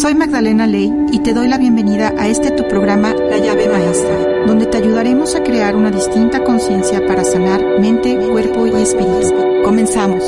Soy Magdalena Ley y te doy la bienvenida a este tu programa La llave maestra, donde te ayudaremos a crear una distinta conciencia para sanar mente, cuerpo y espíritu. Comenzamos.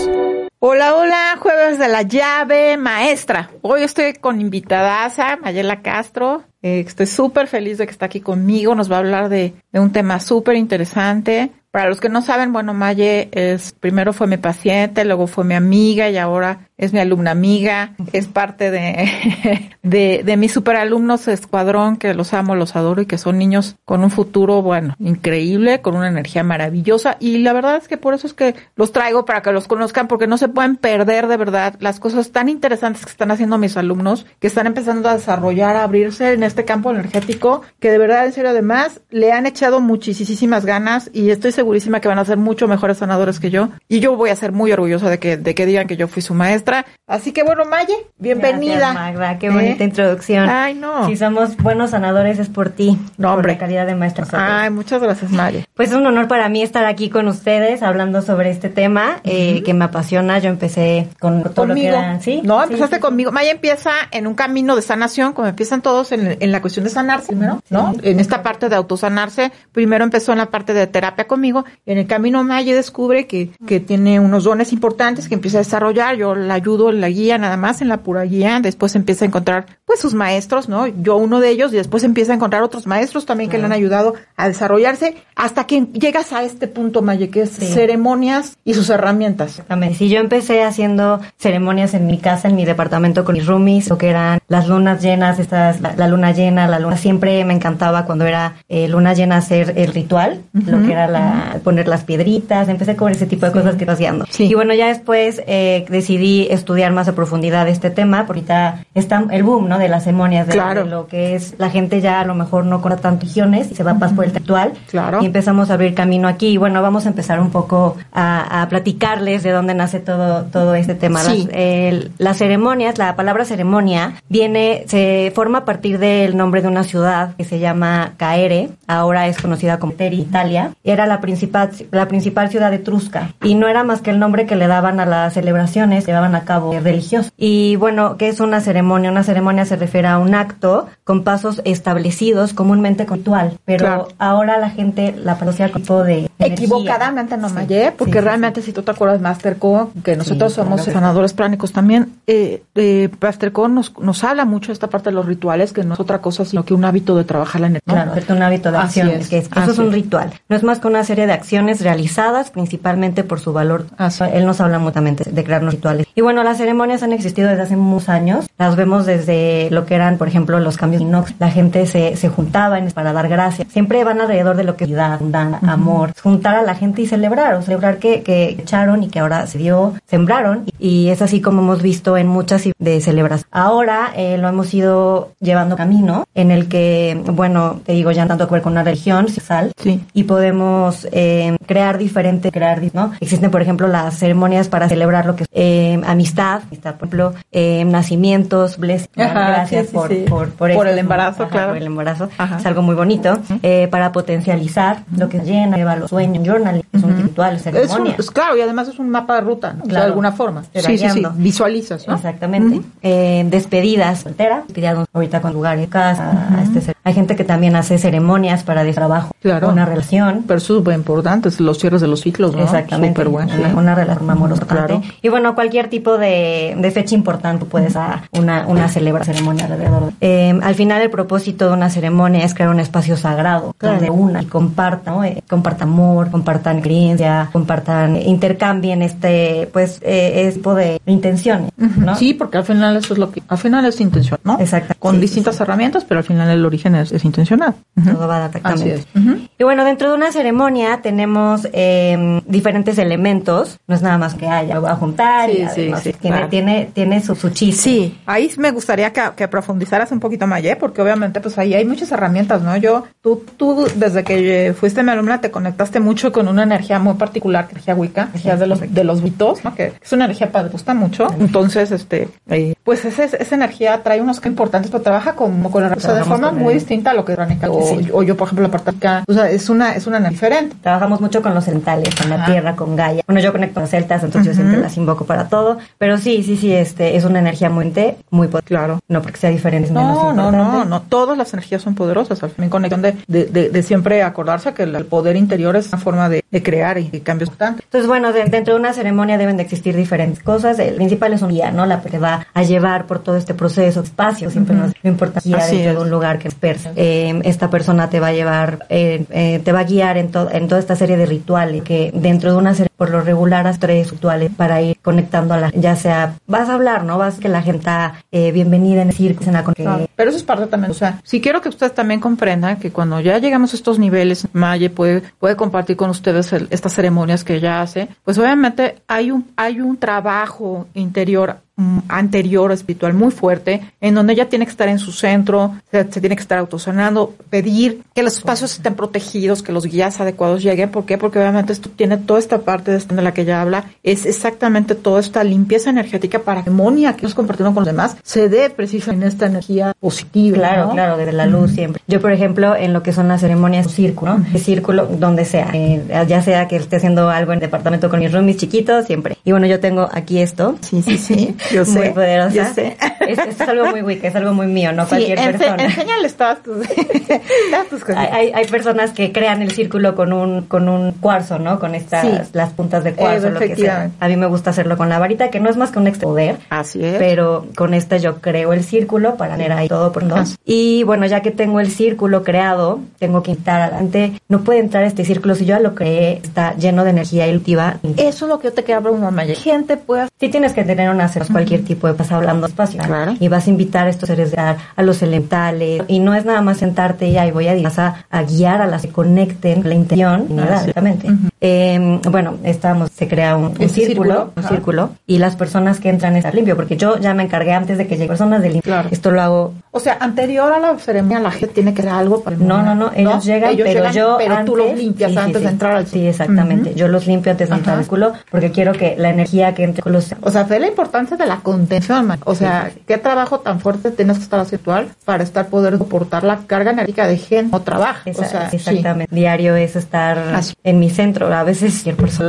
Hola, hola, jueves de la llave maestra. Hoy estoy con invitadaza, Mayela Castro. Eh, estoy súper feliz de que está aquí conmigo. Nos va a hablar de, un tema súper interesante. Para los que no saben, bueno, Maye es, primero fue mi paciente, luego fue mi amiga y ahora es mi alumna amiga, es parte de, de, de mis superalumnos escuadrón que los amo, los adoro y que son niños con un futuro, bueno, increíble, con una energía maravillosa y la verdad es que por eso es que los traigo para que los conozcan porque no se pueden perder de verdad las cosas tan interesantes que están haciendo mis alumnos, que están empezando a desarrollar, a abrirse en este campo energético, que de verdad, en serio, además, le han echado muchísimas ganas y estoy segurísima que van a ser mucho mejores sanadores que yo. Y yo voy a ser muy orgullosa de que, de que digan que yo fui su maestra. Así que bueno, Maye, bienvenida. Gracias, Magda, qué bonita ¿Eh? introducción. Ay, no. Si somos buenos sanadores es por ti. No, hombre. Por la calidad de maestra. Ay, muchas gracias, Maye. Pues es un honor para mí estar aquí con ustedes hablando sobre este tema eh, que me apasiona. Yo empecé con todo lo que Conmigo. era, ¿sí? No, empezaste sí. conmigo. Maya empieza en un camino de sanación, como empiezan todos en, en la cuestión de sanarse, primero, ¿no? En esta parte de autosanarse. Primero empezó en la parte de terapia conmigo. En el camino Maya descubre que, que tiene unos dones importantes que empieza a desarrollar. Yo la ayudo la guía, nada más en la pura guía. Después empieza a encontrar, pues, sus maestros, ¿no? Yo uno de ellos y después empieza a encontrar otros maestros también que le han ayudado a desarrollarse hasta que llegas a este punto, Maya, que es Sí. ceremonias y sus herramientas. Exactamente. Si yo empecé haciendo ceremonias en mi casa, en mi departamento con mis roomies, lo que eran las lunas llenas, estas, la, la luna llena, la luna, siempre me encantaba cuando era eh, luna llena hacer el ritual, lo que era la, poner las piedritas, empecé con ese tipo de cosas que estás haciendo. Sí. Y bueno, ya después eh, decidí estudiar más a profundidad este tema, porque ahorita está el boom, ¿no? De las ceremonias, de, Claro. de lo que es, la gente ya a lo mejor no corta tanto regiones y se va más por el ritual. Claro. Y empezamos a abrir camino aquí. Y bueno, vamos a empezar un poco a, a platicarles de dónde nace todo, todo este tema. Sí. Las, el- las ceremonias, la palabra ceremonia viene, se forma a partir del nombre de una ciudad que se llama Caere, ahora es conocida como Teri, Italia. Era la principal, la principal ciudad etrusca. Y no era más que el nombre que le daban a las celebraciones que llevaban a cabo religiosas. Y bueno, ¿qué es una ceremonia? Una ceremonia se refiere a un acto con pasos establecidos, comúnmente con ritual. Pero Claro. ahora la gente la asocia con tipo de energía. Equivocadamente no Sí, porque sí, sí, realmente si tú te acuerdas Masterco, que nosotros somos claro. sanadores pránicos también, eh, eh, Masterco nos, nos habla mucho de esta parte de los rituales, que no es otra cosa sino que un hábito de trabajar la energía. Claro, hacerte un hábito de Así acciones, es, que es- así eso es un es. ritual. No es más que una serie de acciones realizadas principalmente por su valor. Así. Él nos habla mutuamente de crearnos rituales. Y bueno, las ceremonias han existido desde hace muchos años. Las vemos desde lo que eran, por ejemplo, los cambios inox. La gente se, se juntaba para dar gracias. Siempre van alrededor de lo que es vida, bondad, amor. Juntar a la gente y celebrar, o celebrar que, que echaron y que ahora se dio, sembraron. Y es así como hemos visto en muchas de celebraciones. Ahora eh, lo hemos ido llevando camino en el que, bueno, te digo, ya no tanto que ver con una religión, sal, Sí. y podemos eh, crear diferente, crear, ¿no? Existen, por ejemplo, las ceremonias para celebrar lo que es eh, amistad, amistad, por ejemplo, eh, nacimientos, bless, Ajá, gracias sí, sí, por, sí. por, por, Por esto, el embarazo, Ajá, claro. Por el embarazo, Ajá. es algo muy bonito, eh, para potencializar lo que llena, lleva los sueños, journaling, es un ritual, Es un- ceremonia. es claro, y además es un mapa de ruta, ¿no? O sea, Claro. de alguna forma. Sí, sí, sí, visualizas, ¿no? Exactamente. Eh, despedidas soltera, despedidas ahorita con lugares de casa. este, hay gente que también hace ceremonias para de trabajo, Claro. una relación. Pero eso es súper importante, es los cierres de los ciclos, ¿no? Exactamente. Súper bueno. Una, una relación amorosa. Claro. Y bueno, cualquier tipo de, de fecha importante puedes a una, una celebra ceremonia alrededor. Eh, al final el propósito de una ceremonia es crear un espacio sagrado Claro. donde una y compartan, ¿no? Eh, compartan amor, compartan experiencia, compartan, intercambien este, pues, eh, tipo de intenciones, ¿no? Sí, porque al final eso es lo que, al final es intención, ¿no? Exacto. Con Sí, distintas herramientas, pero al final el origen es, es intencional. Ujú. Todo va exactamente. Así es. Ujú. Y bueno, dentro de una ceremonia tenemos eh, diferentes elementos. No es nada más que haya, voy a juntar. Sí, y sí, sí, tiene, claro. tiene, tiene su, su chiste. Sí, ahí me gustaría que, que profundizaras un poquito más, ¿eh? porque obviamente pues ahí hay muchas herramientas, ¿no? Yo, tú, tú desde que fuiste mi alumna te conectaste mucho con una energía muy particular, que es energía Wicca, energía de los, de los vitos, ¿no? Que es una energía que me gusta mucho. Entonces, este, eh, pues ese, esa energía trae unos que importantes, pero trabaja como con la o sea, de forma muy distinta a lo que Ránica o, Sí. o yo, por ejemplo, la parte acá, o sea, es una, es una energía diferente. Trabajamos mucho con los centales, con la Ajá. tierra, con Gaia. Bueno, yo conecto con celtas, entonces yo siempre las invoco para todo. Pero sí, sí, sí, este es una energía muy muy potente. Claro. No porque sea diferente, menos No, no, no, no. Todas las energías son poderosas. Al fin, conexión de, de, de, de siempre acordarse que el, poder interior es una forma de, de crear y de cambios constantes. Entonces, bueno, de- dentro de una ceremonia deben de existir diferentes cosas. El principal es un guía, ¿no? La que va a llevar por todo este proceso, espacio, siempre nos no importa Así dentro de un lugar que dispersa. Eh, esta persona te va a llevar, eh, eh, te va a guiar en, to- en toda esta serie de rituales que dentro de una ceremonia, por lo regular, has tres rituales para ir conectando a la, ya sea, vas a hablar, ¿no? Vas que la gente eh, bienvenida en el circo, en la Claro. Pero eso es parte también, o sea, si quiero que ustedes también comprendan que cuando ya llegamos a estos niveles, Maye puede, puede compartir con ustedes el- estas ceremonias que ella hace, pues obviamente hay un, hay un trabajo interior mm, anterior espiritual muy fuerte en donde ella tiene que estar en su centro, se, se tiene que estar autosanando, pedir que los espacios estén protegidos, que los guías adecuados lleguen. ¿Por qué? Porque obviamente esto tiene toda esta parte de, esta- de la que ella habla, es exactamente toda esta limpieza energética para que Monia, que nos compartimos con los demás, se dé precisamente en esta energía positiva. Claro, ¿no? claro, desde la luz siempre. Yo, por ejemplo, en lo que son las ceremonias, círculo, ¿no? El círculo donde sea, eh, ya sea que esté haciendo algo en el departamento con mis roomies chiquitos, siempre. Y bueno, yo tengo aquí esto. Sí, sí, sí. Yo sé. Muy poderosa. Yo sé. Es, es algo muy wicca, es algo muy mío, no Sí, cualquier persona. enséñales todas tus, todas tus hay, hay personas que crean el círculo con un con un cuarzo, ¿no? Con estas Sí. las puntas de cuarzo, Eh, lo que sea. A mí me gusta hacerlo con la varita, que no es más que un extra poder. Así es. Pero con esta yo creo el círculo para tener ahí todo por Ajá. dos. Y bueno, ya que tengo el círculo creado, tengo que invitar a la gente. No puede entrar a este círculo si yo ya lo creé, está lleno de energía ilutiva. Eso es lo que yo te quería preguntar, Maya. Gente puede Sí tienes que tener una cualquier tipo de vas hablando espacio. Claro. Y vas a invitar a estos seres de ar, a los elementales. Y no es nada más sentarte y ahí voy a, a, a guiar a las que conecten con la intención. y nada, exactamente. Eh, bueno, estamos, se crea un, un círculo, círculo, un círculo. Y las personas que entran están limpio. Porque yo ya me encargué antes de que lleguen personas de limpio. Claro. Esto lo hago O sea, anterior a la ceremonia la gente tiene que hacer algo para el No, no, no, ellos llegan, pero llegan, yo pero antes, tú los limpias sí, antes sí. de entrar al Sí, exactamente. Ujú. Yo los limpio antes de entrar al círculo porque quiero que la energía que entre los O sea, ve la importancia de la contención, man. O sea, Sí, qué trabajo tan fuerte tienes que estar haciendo para estar poder soportar la carga energética de gente o trabajo. Esa- o sea, sí. exactamente. Diario es estar Así. en mi centro. A veces.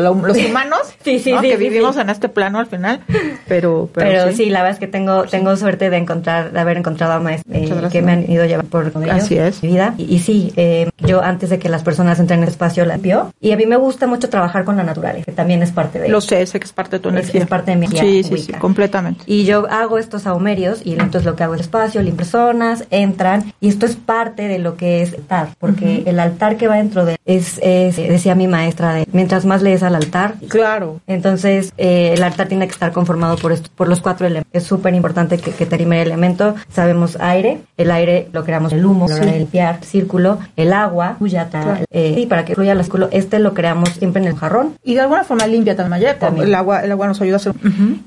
Lo- los humanos, Sí, sí, ¿no? sí, que sí, vivimos sí. en este plano al final, pero, pero, Pero, sí. sí. la verdad es que tengo tengo suerte de encontrar, de haber encontrado a maestros eh, que me han ido llevando por Así es. mi vida. Y, y sí, eh, yo antes de que las personas entren en el espacio la limpio. Y a mí me gusta mucho trabajar con la naturaleza, que también es parte de Lo sé, sé que es parte de tu Es- energía. es parte de mi Sí, energía sí, sí, Wicca. completamente. Y yo hago estos saumerios y entonces lo que hago es espacio, limpio personas, entran y esto es parte de lo que es altar, porque el altar que va dentro de es, es decía mi maestra, de, mientras más lees al altar, Claro. entonces eh, el altar tiene que estar conformado por esto, por los cuatro elementos. Es súper importante que, que te primer elemento, sabemos aire, el aire lo creamos el humo, Sí. lo limpiar, círculo, el agua, yata, Claro. eh, y para que fluya el círculo, este lo creamos siempre en el jarrón, Y de alguna forma limpia también, También. El agua, el agua nos ayuda a hacer.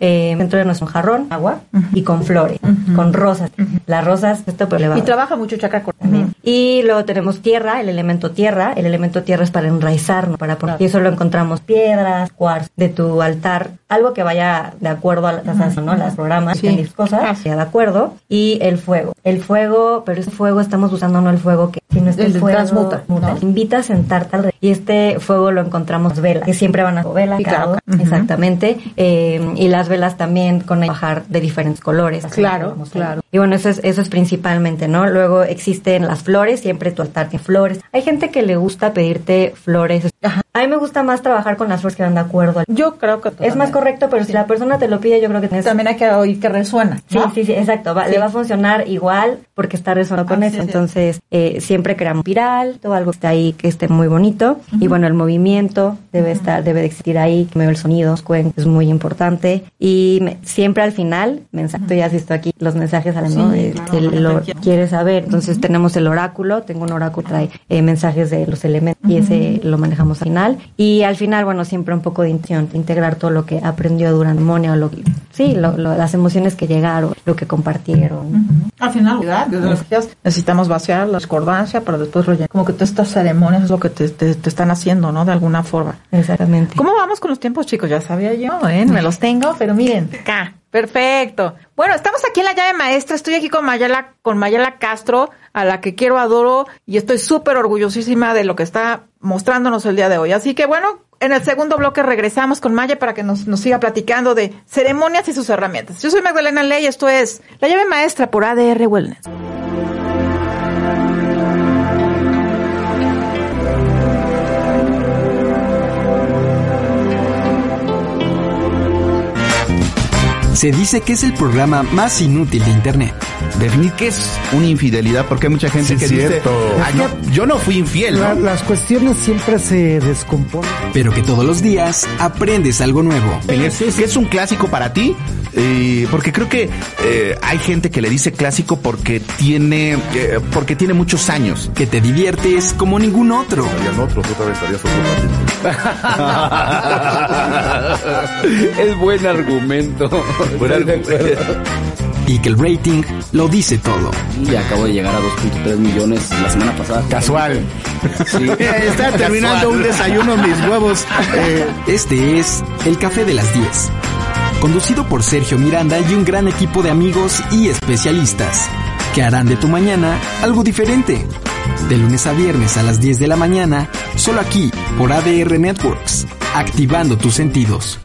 Eh, dentro de nuestro jarrón, agua, y con flores, con rosas. Las rosas, esto elevado. Y trabaja mucho chakra. También. Y luego tenemos tierra, el elemento tierra. El elemento tierra es para enraizarnos, para poner. Claro. Y eso lo encontramos piedras, cuarzo, de tu altar, algo que vaya de acuerdo a las, ¿no? las programas, Sí. y cosas, de acuerdo. Y el fuego. El fuego, pero ese fuego estamos usando no el fuego que, sino este El fuego transmuta, ¿no? Invita a sentarte al y este fuego lo encontramos en velas, que siempre van a velas, Sí, claro. exactamente. Eh, y las velas también con el bajar de diferentes colores. Claro, claro. y bueno, eso es, eso es principalmente, ¿no? Luego existen las flores, siempre tu altar tiene flores. Hay gente que le gusta pedirte flores. Ajá. A mí me gusta más trabajar con las flores que van de acuerdo. Yo creo que Es más correcto, pero si la persona te lo pide, yo creo que tienes... También hay que oír que resuena. Sí, sí, sí, exacto. va- Sí. Le va a funcionar igual porque está resonando con Ah, eso. sí. Entonces, eh, siempre creamos viral, todo algo que está ahí que esté muy bonito. Y bueno, el movimiento debe estar, debe de existir ahí, que me el sonido, es muy importante. Y me- siempre al final, mensaje, tú ya has visto aquí los mensajes salen, ¿no? Sí, claro, bueno, lo cualquiera. quiere saber. Entonces tenemos el oráculo, tengo un oráculo que trae eh, mensajes de los elementos y ese lo manejamos al final. Y al final, bueno, siempre un poco de intención, integrar todo lo que aprendió durante la o lo sí, lo- lo- las emociones que llegaron, lo que compartieron. Al final, necesitamos vaciar la discordancia para después rellenar. Como que todas estas ceremonias es lo que te, te- te están haciendo, ¿no? De alguna forma. Exactamente. ¿Cómo vamos con los tiempos, chicos? Ya sabía yo, ¿eh? Me los tengo, pero miren, acá. Perfecto. Bueno, estamos aquí en la llave maestra. Estoy aquí con Mayela, con Mayela Castro, a la que quiero, adoro, y estoy súper orgullosísima de lo que está mostrándonos el día de hoy. Así que bueno, en el segundo bloque regresamos con Maya para que nos, nos siga platicando de ceremonias y sus herramientas. Yo soy Magdalena Ley, esto es La llave maestra por ADR Wellness. Se dice que es el programa más inútil de Internet. Definir qué es una infidelidad, porque hay mucha gente Sí, que cierto. dice, "Ah, no, yo no fui infiel, La- ¿no? las cuestiones siempre se descomponen. Pero que todos los días aprendes algo nuevo. ¿Qué es un clásico para ti? Eh, porque creo que eh, hay gente que le dice clásico porque tiene, eh, porque tiene muchos años. Que te diviertes como ningún otro. Harían otros, otra vez harías otro es buen argumento. Y que el rating lo dice todo. Y acabo de llegar a 2.3 millones la semana pasada. Casual. Sí. Está terminando un desayuno mis huevos. Eh, Este es El Café de las 10. Conducido por Sergio Miranda y un gran equipo de amigos y especialistas que harán de tu mañana algo diferente. De lunes a viernes a las 10 de la mañana, solo aquí por ADR Networks, activando tus sentidos.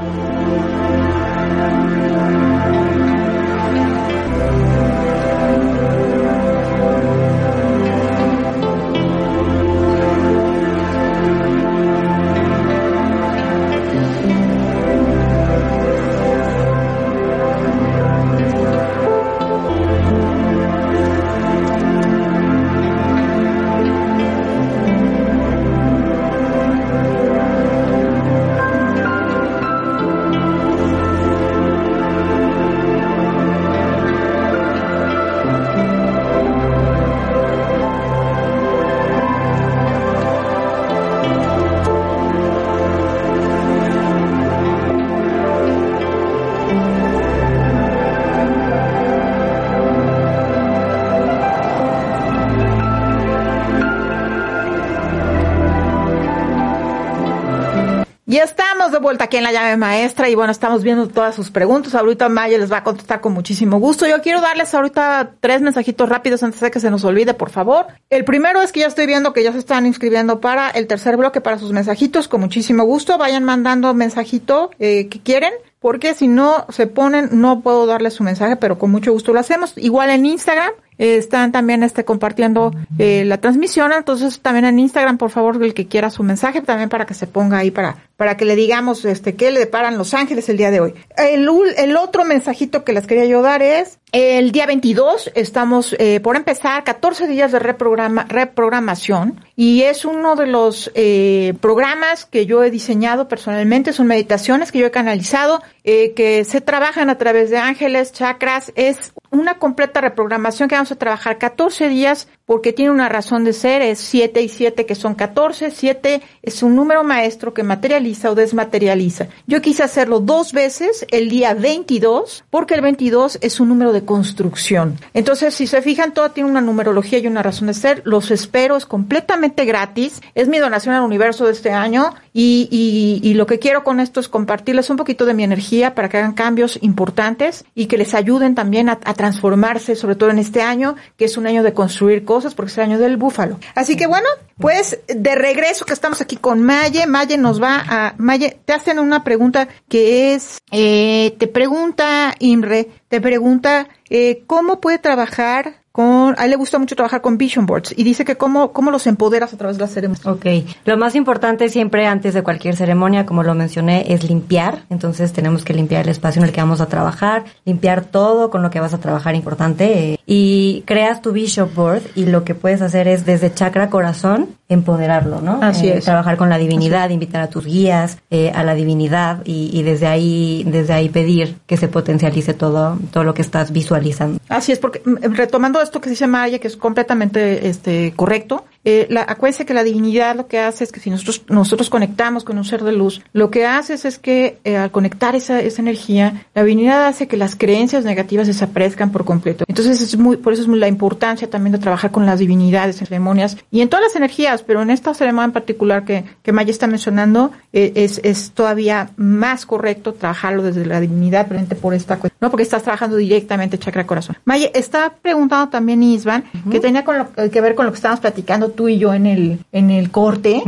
Aquí en la llave maestra y bueno, estamos viendo todas sus preguntas. Ahorita Maya les va a contestar con muchísimo gusto. Yo quiero darles ahorita tres mensajitos rápidos antes de que se nos olvide, por favor. El primero es que ya estoy viendo que ya se están inscribiendo para el tercer bloque, para sus mensajitos, con muchísimo gusto. Vayan mandando mensajito eh, que quieren. Porque si no se ponen, no puedo darles su mensaje, pero con mucho gusto lo hacemos. Igual en Instagram, están también este compartiendo eh, la transmisión, entonces también en Instagram, por favor, el que quiera su mensaje, también para que se ponga ahí para, para que le digamos este qué le deparan Los Ángeles el día de hoy. El, el otro mensajito que les quería yo dar es el día 22 estamos eh, por empezar 14 días de reprograma, reprogramación y es uno de los eh, programas que yo he diseñado personalmente, son meditaciones que yo he canalizado, eh, que se trabajan a través de ángeles, chakras, es una completa reprogramación que vamos a trabajar 14 días porque tiene una razón de ser, es 7 y 7 que son 14, 7 es un número maestro que materializa o desmaterializa. Yo quise hacerlo dos veces el día 22 porque el 22 es un número de construcción. Entonces, si se fijan, todo tiene una numerología y una razón de ser. Los espero, es completamente gratis. Es mi donación al universo de este año y, lo que quiero con esto es compartirles un poquito de mi energía para que hagan cambios importantes y que les ayuden también a, a transformarse, sobre todo en este año, que es un año de construir cosas porque es el año del búfalo. Así que bueno, pues de regreso que estamos aquí con Maye, Maye nos va a, Maye, te hacen una pregunta que es, eh, te pregunta Imre, te pregunta, eh, ¿cómo puede trabajar con, a él le gusta mucho trabajar con vision boards y dice que cómo, cómo los empoderas a través de la ceremonia. Ok, lo más importante siempre antes de cualquier ceremonia, como lo mencioné, es limpiar. Entonces tenemos que limpiar el espacio en el que vamos a trabajar, limpiar todo con lo que vas a trabajar importante. eh, y creas tu Bishop Board y lo que puedes hacer es desde chakra corazón empoderarlo, ¿no? Así Eh, es. Trabajar con la divinidad, invitar a tus guías, eh, a la divinidad y, y desde ahí, desde ahí pedir que se potencialice todo, todo lo que estás visualizando. Así es, porque mm, retomando esto que dice Maya, que es completamente este correcto, eh, la, acuérdense que la divinidad lo que hace es que si nosotros nosotros conectamos con un ser de luz, lo que haces es que eh, al conectar esa, esa energía, la divinidad hace que las creencias negativas desaparezcan por completo. Entonces es muy, por eso es muy la importancia también de trabajar con las divinidades en ceremonias y en todas las energías, pero en esta ceremonia en particular que, que Maya está mencionando, eh, es, es todavía más correcto trabajarlo desde la divinidad, por esta cuestión, ¿no? Porque estás trabajando directamente chakra corazón. Maya, está preguntando también Isvan, que tenía con lo, que ver con lo que estábamos platicando tú y yo en el, en el corte,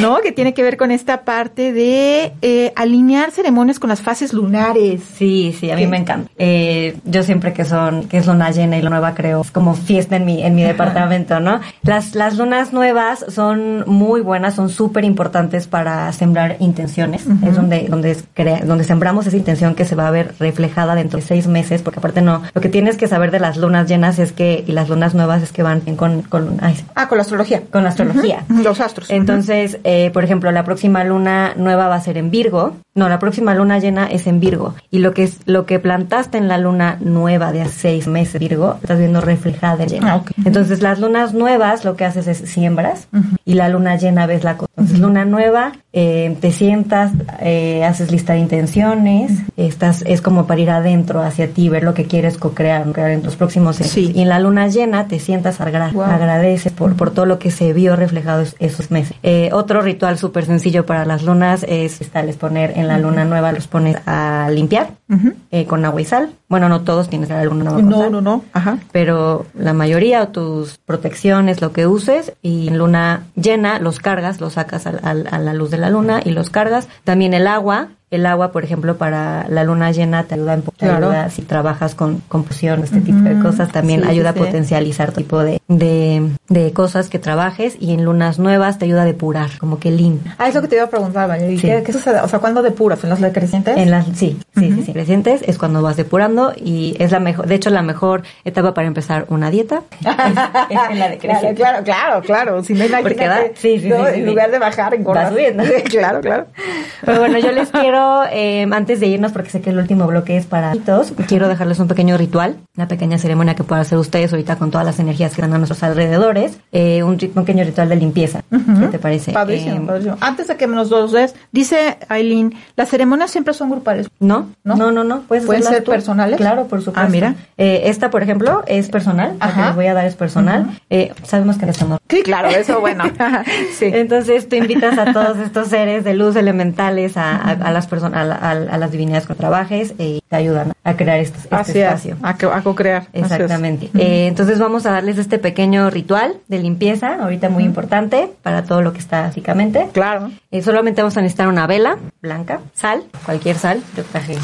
¿no? Que tiene que ver con esta parte de eh, alinear ceremonias con las fases lunares. Sí, sí, a mí me encanta. Eh, yo siempre que son, que es luna llena y luna nueva creo, es como fiesta en mi, en mi departamento, ¿no? Las, las lunas nuevas son muy buenas, son súper importantes para sembrar intenciones. Es donde, donde, es crea- donde sembramos esa intención que se va a ver reflejada dentro de seis meses, porque aparte no, lo que tienes que saber de las lunas llenas es que, y las lunas nuevas es que van con, con, ay, Ah, con la astrología. Con la astrología. Los astros. Entonces, eh, por ejemplo, la próxima luna nueva va a ser en Virgo. No, la próxima luna llena es en Virgo. Y lo que es lo que plantaste en la luna nueva de hace seis meses, Virgo, estás viendo reflejada en llena. Ah, ok. Entonces, las lunas nuevas lo que haces es siembras y la luna llena ves la cosa. Entonces, luna nueva, eh, te sientas, eh, haces lista de intenciones, estás, es como para ir adentro hacia ti, ver lo que quieres co-crear, crear en tus próximos. Sí. Y en la luna llena te sientas, agra- Wow. agradeces por, por todo lo que se vio reflejado es- esos meses. Eh, otro ritual súper sencillo para las lunas es les poner en la luna nueva, los pones a limpiar eh, con agua y sal. Bueno, no todos tienes la luna nueva con No, sal, no, no. Ajá. pero la mayoría o tus protecciones, lo que uses, y en luna llena los cargas, los sacas al- a, la luz de la luna y los cargas. También el agua. El agua, por ejemplo, para la luna llena te ayuda, en, Claro. ayuda si trabajas con composición, este tipo de cosas, también Sí, ayuda sí, a sí. potencializar tipo de, de, de cosas que trabajes y en lunas nuevas te ayuda a depurar, como que limpia. Ah, es lo que te iba a preguntar, Maya. ¿Y Sí. ¿Qué, qué sucede? O sea, ¿cuándo depuras? ¿En las decrecientes? En las, sí, sí, sí, sí. Crecientes es cuando vas depurando y es la mejor, de hecho la mejor etapa para empezar una dieta es, es en la de Claro, creciente. claro, claro, claro. Si no, imagínate, Porque da- sí, sí, ¿no? en lugar de bajar, engordas. Va subiendo. claro, claro. Pero bueno, yo les quiero, eh, antes de irnos, porque sé que el último bloque es para hitos, quiero dejarles un pequeño ritual, una pequeña ceremonia que puedan hacer ustedes ahorita con todas las energías que están a nuestros alrededores, eh, un, ri- pequeño ritual de limpieza. ¿Qué te parece? Padrísimo, Eh, padrísimo. Antes de que nos los des, dice Aileen, las ceremonias siempre son grupales. No, ¿No? no, no, no. ¿Puedes ¿Pueden ser tú? personales? Claro, por supuesto. Ah, mira. Eh, esta, por ejemplo, es personal. La que les voy a dar es personal. Eh, sabemos que estamos. Sí, claro, eso bueno. sí. Entonces tú invitas a todos estos seres de luz elementales, a, a, a las personas, a, la- a- a las divinidades con trabajes y te ayudan a crear este, este Así espacio. es, a, a co-crear. Es. Exactamente. Eh, entonces vamos a darles este pequeño ritual de limpieza, ahorita muy importante para todo lo que está básicamente. Claro. Eh, solamente vamos a necesitar una vela blanca, sal, cualquier sal. Yo traje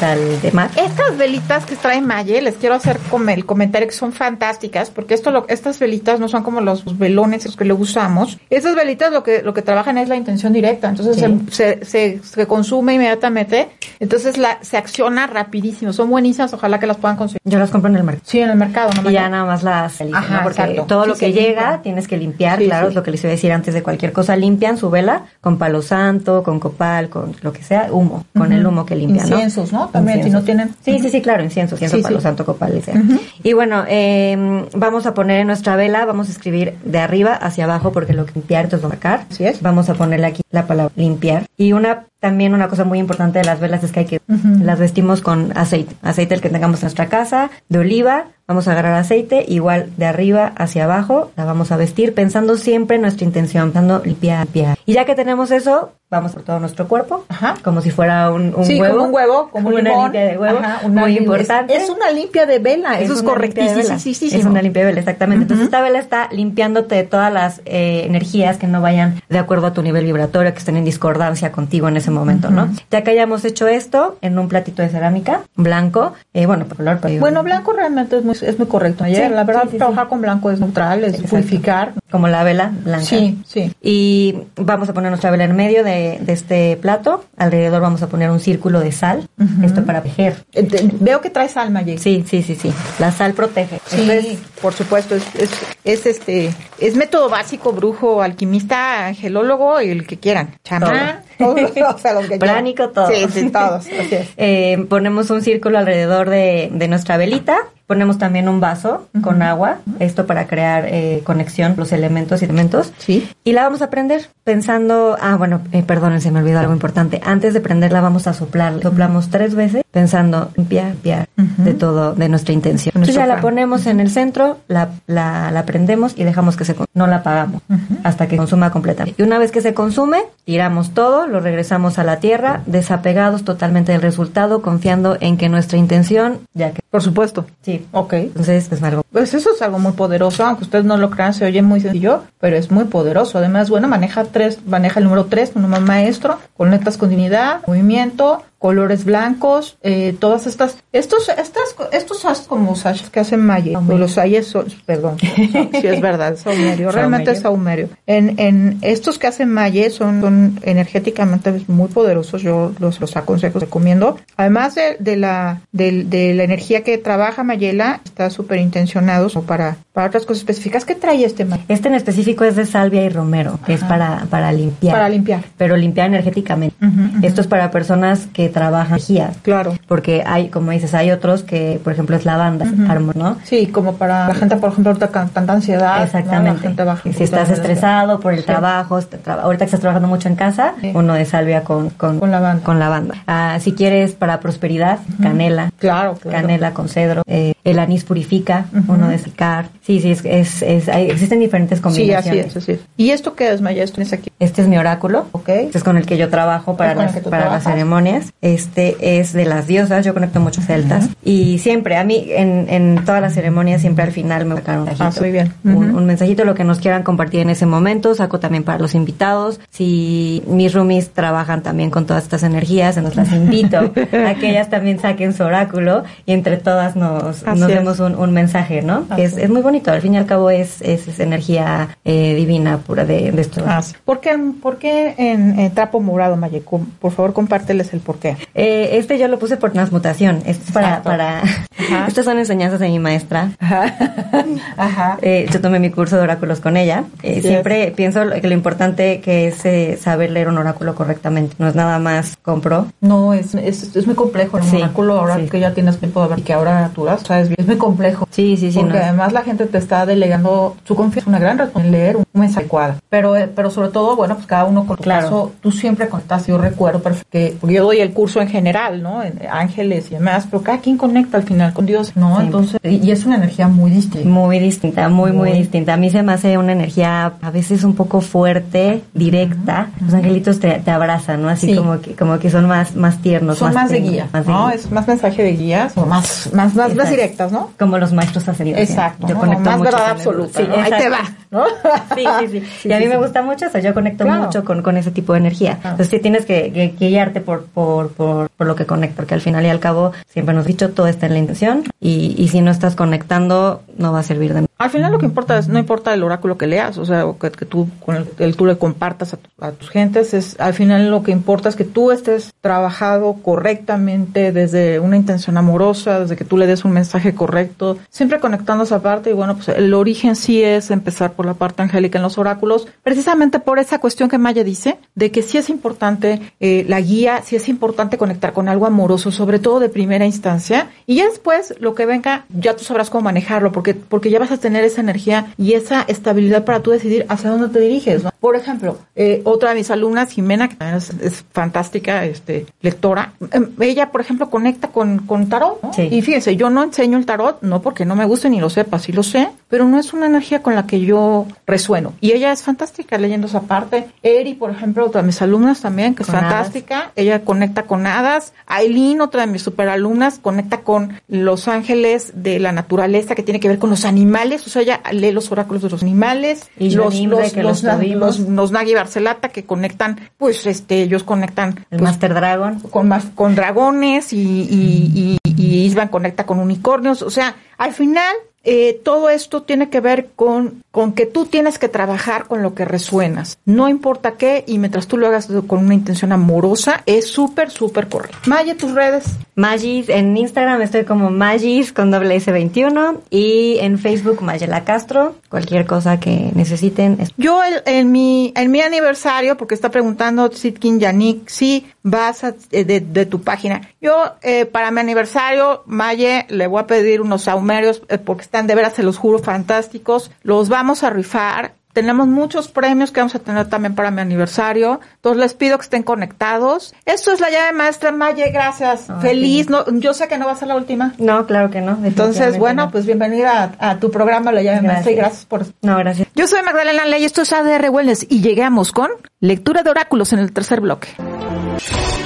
sal de mar. Estas velitas que trae Maye, les quiero hacer como el comentario que son fantásticas, porque esto lo, estas velitas no son como los velones los que le usamos. Estas velitas lo que lo que trabajan es la intención directa, entonces Sí. se, se, consume inmediatamente, entonces la se acciona rapidísimo. Son buenísimas, ojalá que las puedan conseguir. Yo las compro en el mercado. Sí, en el mercado, no Y ya nada más las Ajá, ¿no? Porque exacto. todo Sí, lo que llega limpia. tienes que limpiar, Sí, claro, es lo que les iba a decir antes de cualquier cosa, limpian su vela con palo santo, con copal, con lo que sea, humo, con el humo que limpian, ¿no? Inciensos, ¿no? También, si no tienen- Sí, sí, sí, claro, incienso, incienso, Sí, palo sí. santo, copal, etc. Y bueno, eh, vamos a poner en nuestra vela, vamos a escribir de arriba hacia abajo, porque lo que limpiar entonces va a marcar. Así es. Vamos a ponerle aquí la palabra limpiar. Y una también una cosa muy importante de las velas es que hay que las vestimos con aceite, aceite el que tengamos en nuestra casa, de oliva, vamos a agarrar aceite, igual de arriba hacia abajo, la vamos a vestir pensando siempre en nuestra intención, pensando limpiar, limpiar. Y ya que tenemos eso, vamos por todo nuestro cuerpo, Ajá. como si fuera un, un sí, huevo. como un huevo, como un una limón. limpia de huevo, Ajá, una muy importante. Es, es una limpia de vela, eso es de correctísimo. Sí, sí, sí, Es una limpia de vela, exactamente. Entonces esta vela está limpiándote de todas las eh, energías que no vayan de acuerdo a tu nivel vibratorio, que estén en discordancia contigo en ese momento, ¿no? Ya que hayamos hecho esto en un platito de cerámica blanco, eh, bueno, por color, pero Bueno, blanco realmente es muy es muy correcto. Ayer, Sí, la verdad, sí, sí, trabajar con blanco es neutral, es purificar. Como la vela blanca. Sí, sí. Y vamos a poner nuestra vela en medio de, de este plato. Alrededor vamos a poner un círculo de sal. Esto para tejer. Eh, te- Veo que traes alma, Jay. Sí, sí, sí, sí. La sal protege. Sí, Entonces, por supuesto, es, es, es este, es método básico, brujo, alquimista, angelólogo y el que quieran. Chamán, o sea, los que Pránico, todos. Sí, sí, todos. Así es. eh, ponemos un círculo alrededor de, de nuestra velita. Ponemos también un vaso con agua, esto para crear eh, conexión, los elementos y elementos. Sí. Y la vamos a prender pensando, ah, bueno, eh, perdonen, se me olvidó algo importante. Antes de prenderla vamos a soplar. Soplamos tres veces pensando limpiar, limpiar de todo, de nuestra intención. Entonces ya la ponemos en el centro, la, la, la prendemos y dejamos que se, no la apagamos hasta que consuma completamente. Y una vez que se consume, tiramos todo, lo regresamos a la tierra, desapegados totalmente del resultado, confiando en que nuestra intención, ya que, Por supuesto. sí, Ok. entonces es algo Pues eso es algo muy poderoso, aunque ustedes no lo crean, se oye muy sencillo, pero es muy poderoso. Además, bueno, maneja tres, maneja el número tres, un número maestro, con divinidad, movimiento, colores blancos, eh, todas estas, estos, estas, estos as- como sachets que hacen Maye, los sayes son, perdón, sí es verdad, saumerio, realmente es saumerio. En, en estos que hacen Maye son, son energéticamente muy poderosos, yo los, los aconsejo, los recomiendo. Además de, de la, de, de la energía que trabaja Mayela, está súper intencionados para, para otras cosas específicas. ¿Qué trae este Maye? Este en específico es de salvia y romero, que es para, para limpiar. Para limpiar. Pero limpiar energéticamente. Esto es para personas que trabajan energía. Claro. Porque hay, como dices, hay otros que, por ejemplo, es lavanda, árbol, ¿no? Sí, como para la gente, por ejemplo, ahorita con tanta ansiedad. ¿no? La Exactamente. gente baja un si estás la estresado por el Sí. trabajo, tra- ahorita que estás trabajando mucho en casa, Sí. uno de salvia con, con, Con lavanda. con lavanda. Ah, si quieres para prosperidad, canela. Claro, claro. Canela con cedro. Eh, el anís purifica, uno de sicar. Sí, sí, es, es, es- hay- existen diferentes Sí, combinaciones. así es, así es. ¿Y esto qué es, Maya? Esto tienes aquí. Este es mi oráculo. Ok. Este es con el que yo trabajo para, Es las, para las ceremonias. Este es de las diosas. Yo conecto muchos celtas. Y siempre, a mí, en, en todas las ceremonias, siempre al final me sacan un mensajito. Ah, muy bien. Un, mensajito, lo que nos quieran compartir en ese momento. Saco también para los invitados. Si mis roomies trabajan también con todas estas energías, entonces las invito a que ellas también saquen su oráculo y entre todas nos, Así nos es. demos un, un mensaje, ¿no? Que es, es. muy bonito. Al fin y al cabo es, es, es energía eh, divina pura de, de esto. Ah. ¿Por qué, por qué en, trapo morado, Maya? Com- Por favor, compárteles el por qué. Eh, este yo lo puse por transmutación. Este es para, para Ajá. estas son enseñanzas de mi maestra. Ajá. Eh, yo tomé mi curso de oráculos con ella. Eh, Así siempre pienso lo- que lo importante que es eh, saber leer un oráculo correctamente. No es nada más compro. No, es, es, es muy complejo el Sí, oráculo ahora sí. que ya tienes tiempo de ver y que ahora naturas, sabes bien, es muy complejo. Sí, sí, sí. Porque no. además la gente te está delegando su confianza, una gran responsabilidad en leer un mensaje adecuado. Pero, eh, pero sobre todo, bueno, pues cada uno con tu Claro. caso, tú siempre conectas, yo recuerdo perfecto que, porque yo doy el curso en general, ¿no? Ángeles y demás, pero cada quien conecta al final con Dios, ¿no? Sí. Entonces, y, es una energía muy distinta. Muy distinta, muy, muy, Muy. distinta. A mí se me hace una energía a veces un poco fuerte, directa. Los angelitos te, te abrazan, ¿no? Así Sí. como que como que son más más tiernos, Son más de guía, más ¿no? Es más mensaje de guías, o más, más, más, directas, ¿no? Como los maestros ascendidos. Exacto, Yo ¿no? conecto más mucho verdad el- absoluta, Sí, ¿no? Ahí te va, ¿no? Sí, sí, sí. Y a mí me gusta mucho eso, yo conecto Claro. mucho con, con ese tipo de energía. Entonces sí tienes que, que- que guiarte por, por, por, por lo que conecta, porque al final y al cabo siempre nos dicho todo está en la intención y, y si no estás conectando no va a servir de nada. Al final lo que importa es, no importa el oráculo que leas, o sea, o que, que tú con el, el- tú le compartas a, tu- a tus gentes, es al final lo que importa es que tú estés trabajado correctamente desde una intención amorosa, desde que tú le des un mensaje correcto, siempre conectando esa parte y bueno, pues el origen sí es empezar por la parte angélica en los oráculos, precisamente por esa cuestión que Maya dice, de que sí es importante eh, la guía, sí es importante conectar con algo amoroso, sobre todo de primera instancia, y ya después lo que venga, ya tú sabrás cómo manejarlo, porque, porque ya vas a tener esa energía y esa estabilidad para tú decidir hacia dónde te diriges. ¿no? Por ejemplo, eh, otra de mis alumnas, Jimena, que también es, es fantástica este, lectora, em, ella, por ejemplo, conecta con, con tarot. ¿no? Sí. Y fíjense, yo no enseño el tarot, no porque no me guste ni lo sepa, sí lo sé, pero no es una energía con la que yo resueno. Y ella es fantástica leyendo esa parte. Eri, por ejemplo, otra de mis alumnas también, que es Con fantástica. Ella conecta con hadas. Aileen, otra de mis superalumnas, conecta con los ángeles de la naturaleza que tiene que ver con los animales. O sea, ella lee los oráculos de los animales. Y los, los tuvimos. unos, unos Nagi Barcelata que conectan, pues este, ellos conectan El pues, Master Dragon. con con dragones y, y, y, y Isban conecta con unicornios. O sea, al final eh, todo esto tiene que ver con, con que tú tienes que trabajar con lo que resuenas. No importa qué, y mientras tú lo hagas con una intención amorosa, es súper, súper correcto. Maya, tus redes. Magis, en Instagram estoy como Magis con doble S21 y en Facebook Mayela Castro. Cualquier cosa que necesiten. es- Yo el- en mi en mi aniversario, porque está preguntando Sitkin Yannick, si vas a- eh, de, de tu página. Yo eh, para mi aniversario, Maye, le voy a pedir unos saumerios eh, porque están de veras, se los juro, fantásticos. Los vamos a rifar. Tenemos muchos premios que vamos a tener también para mi aniversario. Entonces les pido que estén conectados. Esto es la llave maestra, Maye, gracias. Feliz. No, yo sé que no va a ser la última. No, claro que no. Entonces, bueno, no. pues bienvenida a, a tu programa, la llave maestra, y gracias por No, gracias. yo soy Magdalena Ley, esto es ADR Wellness y llegamos con lectura de oráculos en el tercer bloque.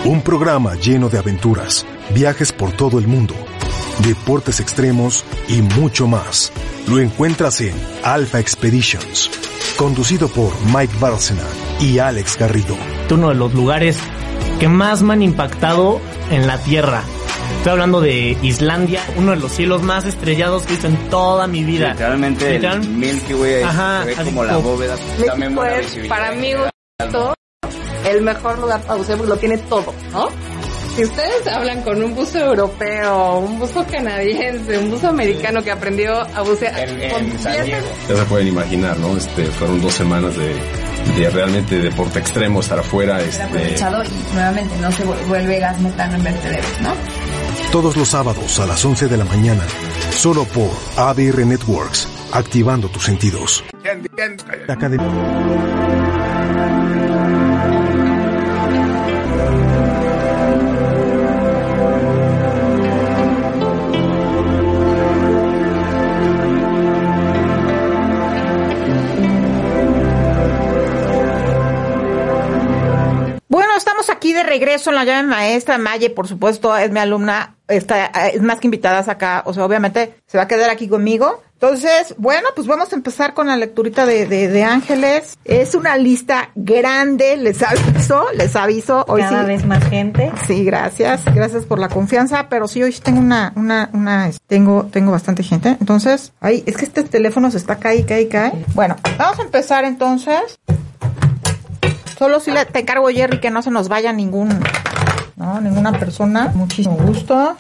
Un programa lleno de aventuras, viajes por todo el mundo, deportes extremos y mucho más. Lo encuentras en Alpha Expeditions, conducido por Mike Bárcena y Alex Garrido. uno de los lugares que más me han impactado en la Tierra. Estoy hablando de Islandia, uno de los cielos más estrellados que he visto en toda mi vida. Literalmente Literal- el Milky Way Ajá, se ve como la bóveda. También buena Pues, visibilidad. para mí el mejor lugar para bucear porque lo tiene todo, ¿no? Si ustedes hablan con un buzo europeo, un buzo canadiense, un buzo americano que aprendió a bucear, con Ya se pueden imaginar, ¿no? Este, fueron dos semanas de, de realmente deporte extremo, estar afuera. Este, aprovechado y nuevamente no se vu- vuelve gas metano en vertederos, ¿no? Todos los sábados a las 11 de la mañana, solo por ADR Networks, activando tus sentidos. Academia. De regreso en la llave maestra. Maye, por supuesto, es mi alumna, está, es más que invitada acá, o sea, obviamente se va a quedar aquí conmigo. Entonces, bueno, pues vamos a empezar con la lecturita de, de, de ángeles. Es una lista grande, les aviso, les aviso. Hoy Cada sí- vez más gente. Sí, gracias, gracias por la confianza, pero sí hoy tengo una, una, una, tengo, tengo bastante gente. Entonces, ay, es que este teléfono se está cae, cae, cae. Bueno, vamos a empezar entonces. Solo si le, te encargo, Jerry, que no se nos vaya ningún, no, ninguna persona. Muchísimo gusto.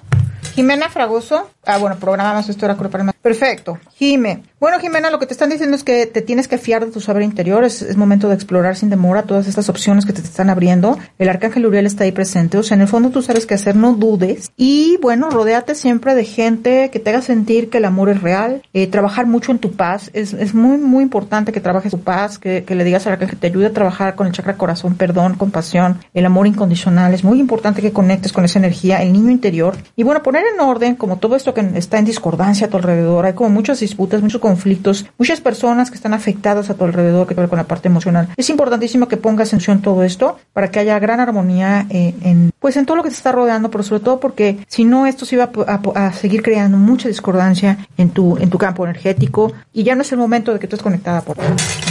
Jimena Fragoso. Ah, bueno, programamos esto el más. Perfecto. Jime. Bueno, Jimena, lo que te están diciendo es que te tienes que fiar de tu saber interior. Es, es momento de explorar sin demora todas estas opciones que te están abriendo. El arcángel Uriel está ahí presente. O sea, en el fondo tú sabes qué hacer, no dudes. Y bueno, rodéate siempre de gente que te haga sentir que el amor es real. Eh, trabajar mucho en tu paz. Es, es muy, muy importante que trabajes tu paz, que, que le digas al arcángel que te ayude a trabajar con el chakra corazón, perdón, compasión, el amor incondicional. Es muy importante que conectes con esa energía, el niño interior. Y bueno, poner en orden como todo esto que está en discordancia a tu alrededor. Hay como muchas disputas, muchos conflictos, muchas personas que están afectadas a tu alrededor que que ver con la parte emocional. Es importantísimo que pongas en acción todo esto para que haya gran armonía eh, en, pues en todo lo que te está rodeando, pero sobre todo porque si no esto se iba a, seguir creando mucha discordancia en tu, en tu campo energético y ya no es el momento de que tú estés conectada por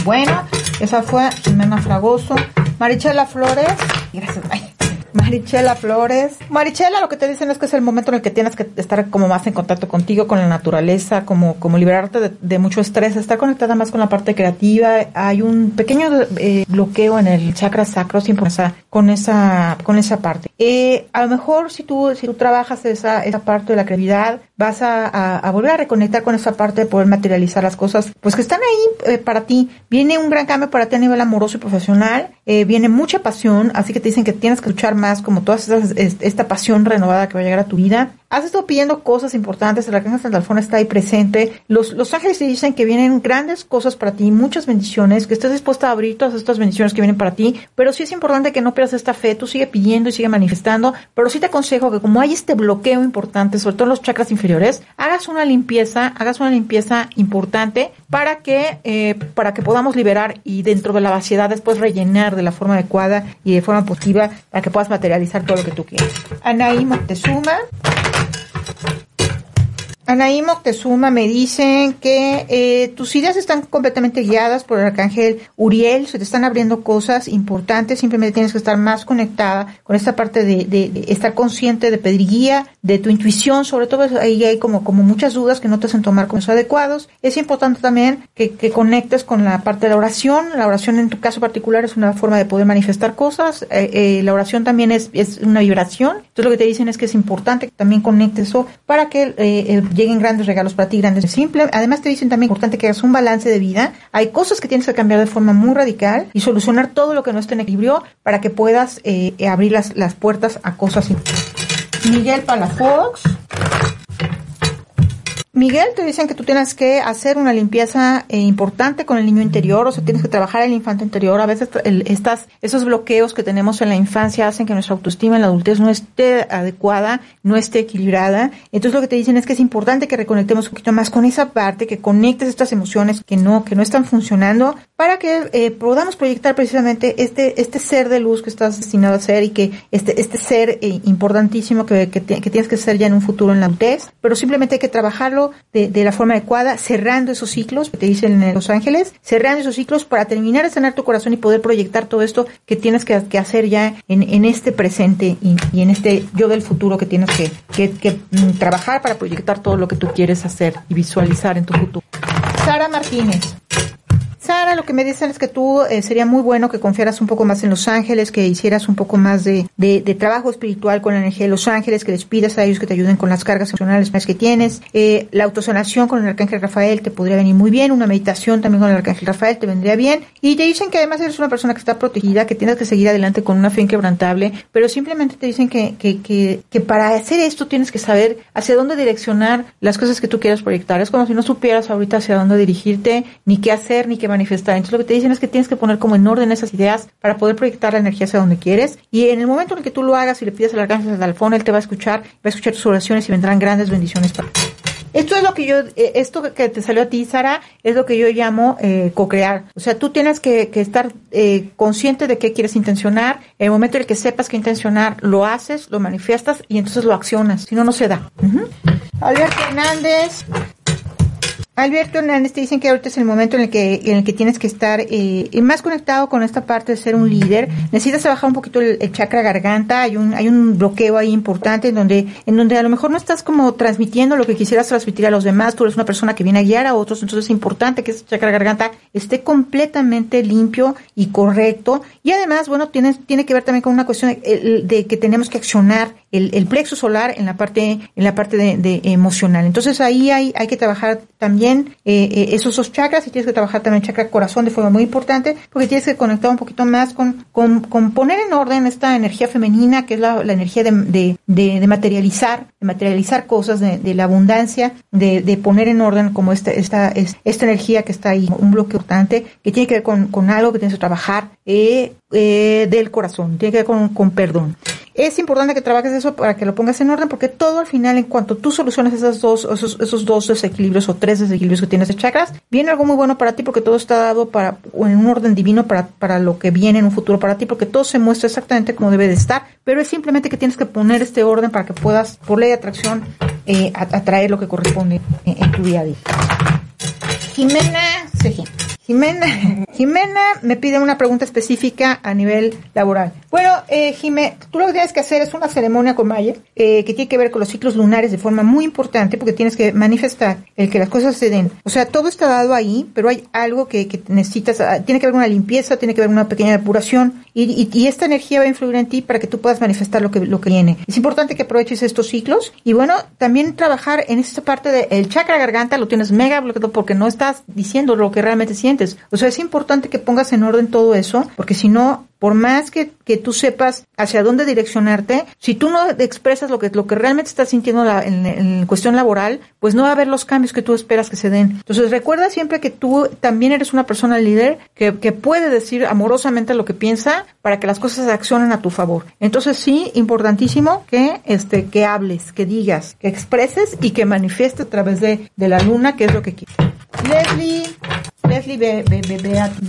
Bueno, esa fue Jimena Fragoso. Marichela Flores. Gracias, ay. Marichela Flores. Marichela, lo que te dicen es que es el momento en el que tienes que estar como más en contacto contigo, con la naturaleza, como, como liberarte de, mucho estrés, estar conectada más con la parte creativa. Hay un pequeño eh, bloqueo en el chakra sacro esa, con esa, con esa parte. Eh, a lo mejor si tú, si tú trabajas esa, esa parte de la creatividad, vas a, a- a volver a reconectar con esa parte de poder materializar las cosas, pues que están ahí eh, para ti. Viene un gran cambio para ti a nivel amoroso y profesional, eh, viene mucha pasión, así que te dicen que tienes que luchar más como toda esta pasión renovada que va a llegar a tu vida. Has estado pidiendo cosas importantes, el arcángel Sandalfón está ahí presente. Los, los ángeles te dicen que vienen grandes cosas para ti, muchas bendiciones, que estés dispuesta a abrir todas estas bendiciones que vienen para ti, pero sí es importante que no pierdas esta fe, tú sigue pidiendo y sigue manifestando, pero sí te aconsejo que como hay este bloqueo importante, sobre todo en los chakras inferiores, hagas una limpieza, hagas una limpieza importante para que, eh, para que podamos liberar y dentro de la vaciedad después rellenar de la forma adecuada y de forma positiva para que puedas materializar todo lo que tú quieres. Anaí Moctezuma. Anaí Moctezuma me dicen que eh, tus ideas están completamente guiadas por el arcángel Uriel, se te están abriendo cosas importantes, simplemente tienes que estar más conectada con esta parte de, estar consciente de pedir guía, de tu intuición, sobre todo ahí hay como, muchas dudas que no te hacen tomar como adecuados. Es importante también que, conectes con la parte de la oración, la oración en tu caso particular es una forma de poder manifestar cosas, Eh, eh, la oración también es, es una vibración, entonces lo que te dicen es que es importante que también conectes eso para que eh, lleguen grandes regalos para ti, grandes simple. Además te dicen también importante que hagas un balance de vida. Hay cosas que tienes que cambiar de forma muy radical y solucionar todo lo que no esté en equilibrio para que puedas eh, abrir las, las puertas a cosas. Miguel Palafox. Miguel, te dicen que tú tienes que hacer una limpieza eh, importante con el niño interior, o sea, tienes que trabajar el infante interior. A veces el- estas, esos bloqueos que tenemos en la infancia hacen que nuestra autoestima en la adultez no esté adecuada, no esté equilibrada. Entonces lo que te dicen es que es importante que reconectemos un poquito más con esa parte, que conectes estas emociones que no, que no están funcionando, para que eh, podamos proyectar precisamente este, este ser de luz que estás destinado a ser y que este, este ser eh, importantísimo que, que, que tienes que ser ya en un futuro en la adultez, pero simplemente hay que trabajarlo de, la forma adecuada, cerrando esos ciclos que te dicen en Los Ángeles, cerrando esos ciclos para terminar de sanar tu corazón y poder proyectar todo esto que tienes que, hacer ya en, este presente y, en este yo del futuro que tienes que, mm, trabajar para proyectar todo lo que tú quieres hacer y visualizar en tu futuro. Sara Martínez. Sara, lo que me dicen es que tú eh, sería muy bueno que confiaras un poco más en los ángeles, que hicieras un poco más de, de, trabajo espiritual con la energía de los ángeles, que les pidas a ellos que te ayuden con las cargas emocionales que tienes. Eh, la autosanación con el arcángel Rafael te podría venir muy bien, una meditación también con el arcángel Rafael te vendría bien. Y te dicen que además eres una persona que está protegida, que tienes que seguir adelante con una fe inquebrantable, pero simplemente te dicen que, que, que, que para hacer esto tienes que saber hacia dónde direccionar las cosas que tú quieras proyectar. Es como si no supieras ahorita hacia dónde dirigirte, ni qué hacer, ni qué manifestar. Entonces lo que te dicen es que tienes que poner como en orden esas ideas para poder proyectar la energía hacia donde quieres. Y en el momento en que tú lo hagas y le pidas al arcángel Dalfón, él te va a escuchar, va a escuchar tus oraciones y vendrán grandes bendiciones para ti. Esto es lo que yo, eh, esto que te salió a ti, Sara, es lo que yo llamo eh, co-crear. O sea, tú tienes que, que estar eh, consciente de qué quieres intencionar. En el momento en el que sepas qué intencionar, lo haces, lo manifiestas y entonces lo accionas. Si no, no se da. Ujú. Alberto Hernández. Alberto Hernández te dicen que ahorita es el momento en el que, en el que tienes que estar eh, más conectado con esta parte de ser un líder. Necesitas trabajar un poquito el, el chakra garganta. Hay un, hay un bloqueo ahí importante en donde, en donde a lo mejor no estás como transmitiendo lo que quisieras transmitir a los demás. Tú eres una persona que viene a guiar a otros. Entonces es importante que ese chakra garganta esté completamente limpio y correcto. Y además, bueno, tienes, tiene que ver también con una cuestión de, que tenemos que accionar el, plexo solar en la parte, en la parte de, emocional. Entonces ahí hay, hay que trabajar también eh, eh, esos dos chakras y tienes que trabajar también el chakra corazón de forma muy importante porque tienes que conectar un poquito más con, con, poner en orden esta energía femenina que es la, energía de, de, materializar, de materializar cosas, de, la abundancia, de, poner en orden como esta, esta, es- esta energía que está ahí, un bloque importante que tiene que ver con, con algo que tienes que trabajar eh, eh, del corazón, tiene que ver con, con perdón. Es importante que trabajes eso para que lo pongas en orden, porque todo al final, en cuanto tú soluciones esas dos, esos, esos dos desequilibrios o tres desequilibrios que tienes de chakras, viene algo muy bueno para ti, porque todo está dado para, en un orden divino para, para lo que viene en un futuro para ti, porque todo se muestra exactamente como debe de estar, pero es simplemente que tienes que poner este orden para que puedas, por ley de atracción, eh, atraer lo que corresponde en, tu día a día. Jimena, sí, Jimena, Jimena me pide una pregunta específica a nivel laboral. Bueno, eh, Jimé, tú lo que tienes que hacer es una ceremonia con Maya eh, que tiene que ver con los ciclos lunares de forma muy importante porque tienes que manifestar el que las cosas se den. O sea, todo está dado ahí, pero hay algo que, que necesitas, ah, tiene que haber una limpieza, tiene que haber una pequeña depuración y, esta energía va a influir en ti para que tú puedas manifestar lo que, lo que viene. Es importante que aproveches estos ciclos y bueno, también trabajar en esta parte del chakra garganta, lo tienes mega bloqueado porque no estás diciendo lo que realmente sientes. O sea, es importante que pongas en orden todo eso, porque si no, por más que, que tú sepas hacia dónde direccionarte, si tú no expresas lo que, lo que realmente estás sintiendo la- en, en cuestión laboral, pues no va a haber los cambios que tú esperas que se den. Entonces recuerda siempre que tú también eres una persona líder que, que puede decir amorosamente lo que piensa para que las cosas accionen a tu favor. Entonces sí, importantísimo que, este, que hables, que digas, que expreses y que manifiestes a través de, de la luna, que es lo que quieres. Leslie, Leslie, Be- Be- Be-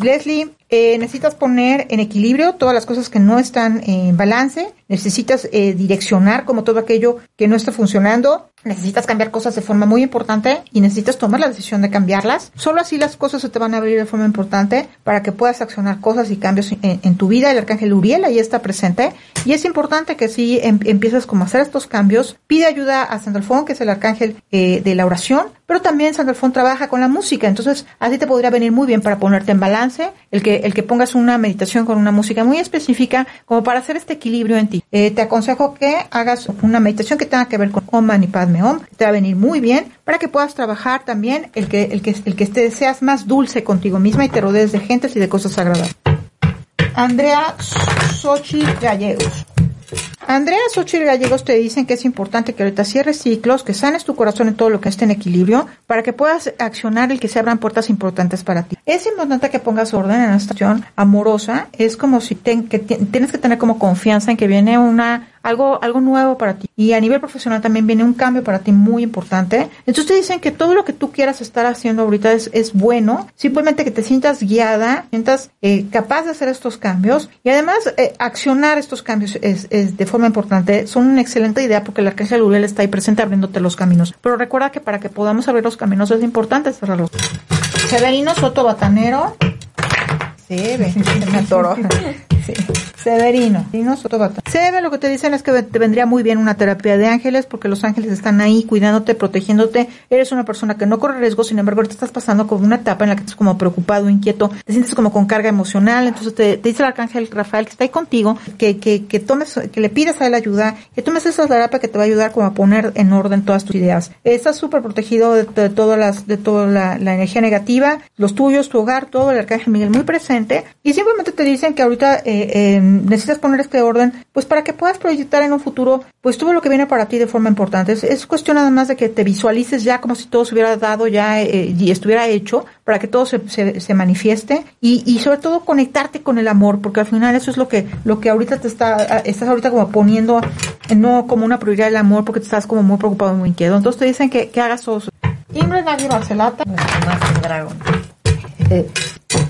Leslie, eh, necesitas poner en equilibrio todas las cosas que no están en balance, necesitas eh, direccionar como todo aquello que no está funcionando necesitas cambiar cosas de forma muy importante y necesitas tomar la decisión de cambiarlas. Solo así las cosas se te van a abrir de forma importante para que puedas accionar cosas y cambios en, tu vida. El arcángel Uriel ahí está presente y es importante que si em, empieces como a hacer estos cambios, pide ayuda a Sandalfón, que es el arcángel eh, de la oración, pero también Sandalfón trabaja con la música, entonces así te podría venir muy bien para ponerte en balance, el que, el que pongas una meditación con una música muy específica como para hacer este equilibrio en ti. Eh, te aconsejo que hagas una meditación que tenga que ver con Om Mani Padme Om, te va a venir muy bien para que puedas trabajar también el que, el que, el que te seas más dulce contigo misma y te rodees de gentes y de cosas agradables. Andrea Sochi Gallegos. Andrea Xochitl Gallegos te dicen que es importante que ahorita cierres ciclos, que sanes tu corazón en todo lo que esté en equilibrio, para que puedas accionar el que se abran puertas importantes para ti. Es importante que pongas orden en la situación amorosa, es como si ten, que tienes que tener como confianza en que viene una algo, algo nuevo para ti. Y a nivel profesional también viene un cambio para ti muy importante. Entonces te dicen que todo lo que tú quieras estar haciendo ahorita es, es bueno, simplemente que te sientas guiada, sientas eh, capaz de hacer estos cambios y además eh, accionar estos cambios es, es, de forma importante. Son una excelente idea porque el arcángel Uriel está ahí presente abriéndote los caminos. Pero recuerda que para que podamos abrir los caminos es importante cerrarlos. Severino Soto Batanero. Sí, me atoró. Sí. Severino, Sotobata. Sebe, lo que te dicen es que te vendría muy bien una terapia de ángeles porque los ángeles están ahí cuidándote, protegiéndote. Eres una persona que no corre riesgo, sin embargo, te estás pasando con una etapa en la que estás como preocupado, inquieto, te sientes como con carga emocional. Entonces te, dice el arcángel Rafael que está ahí contigo, que, que, que tomes, que le pidas a él ayuda, que tomes esa terapia que te va a ayudar como a poner en orden todas tus ideas. Estás súper protegido de, todas las, de toda la, la energía negativa, los tuyos, tu hogar, todo, el arcángel Miguel muy presente. Y simplemente te dicen que ahorita eh, eh, necesitas poner este orden, pues para que puedas proyectar en un futuro, pues todo lo que viene para ti de forma importante. Es, es cuestión nada más de que te visualices ya como si todo se hubiera dado ya eh, y estuviera hecho, para que todo se, se, se manifieste y, y, sobre todo conectarte con el amor, porque al final eso es lo que, lo que ahorita te está, estás ahorita como poniendo, no como una prioridad el amor, porque te estás como muy preocupado, muy inquieto. Entonces te dicen que, que hagas todo eso. Imre Nagui Barcelata.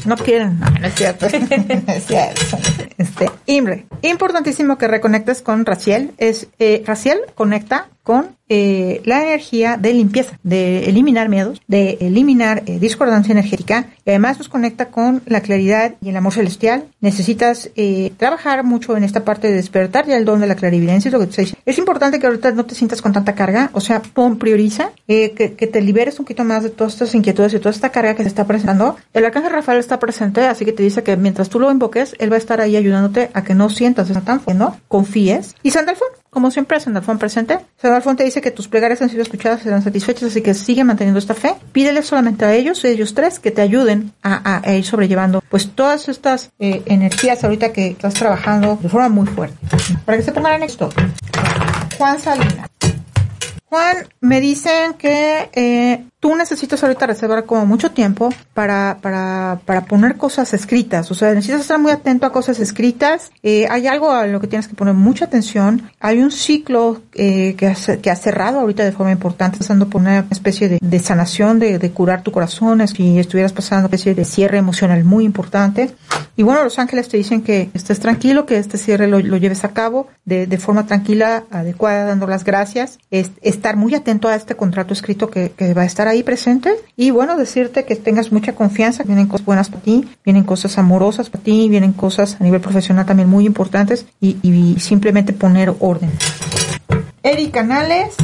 No quieren, no, no es cierto. es cierto. Este, Imre, importantísimo que reconectes con Raciel. Es, eh, Raciel conecta con eh, la energía de limpieza, de eliminar miedos, de eliminar eh, discordancia energética y además nos conecta con la claridad y el amor celestial. Necesitas eh, trabajar mucho en esta parte de despertar ya el don de la clarividencia, es lo que te. Es importante que ahorita no te sientas con tanta carga, o sea, pon, prioriza, que, te liberes un poquito más de todas estas inquietudes y toda esta carga que se está presentando. El arcángel Rafael está presente, así que te dice que mientras tú lo invoques, él va a estar ahí ayudándote a que no sientas tan ¿no? Confíes. Y Sandalfón, como siempre, Sandalfón presente. Sandalfón te dice que tus plegarias han sido escuchadas serán satisfechas, así que sigue manteniendo esta fe. Pídele solamente a ellos, ellos tres, que te ayuden a, a, a ir sobrellevando pues todas estas eh, energías ahorita que estás trabajando de forma muy fuerte. Para que se pongan en esto. Juan Salinas. Juan, me dicen que eh, tú necesitas ahorita reservar como mucho tiempo para, para, para poner cosas escritas. O sea, necesitas estar muy atento a cosas escritas. Eh, hay algo a lo que tienes que poner mucha atención. Hay un ciclo eh, que, ha, que ha cerrado ahorita de forma importante, pasando por una especie de, de sanación, de, de, curar tu corazón, si estuvieras pasando una especie de cierre emocional muy importante. Y bueno, los ángeles te dicen que estés tranquilo, que este cierre lo, lo lleves a cabo de, de, forma tranquila, adecuada, dando las gracias. Es, estar muy atento a este contrato escrito que, que va a estar ahí presente y bueno, decirte que tengas mucha confianza, vienen cosas buenas para ti, vienen cosas amorosas para ti, vienen cosas a nivel profesional también muy importantes y, simplemente poner orden. Eric Canales.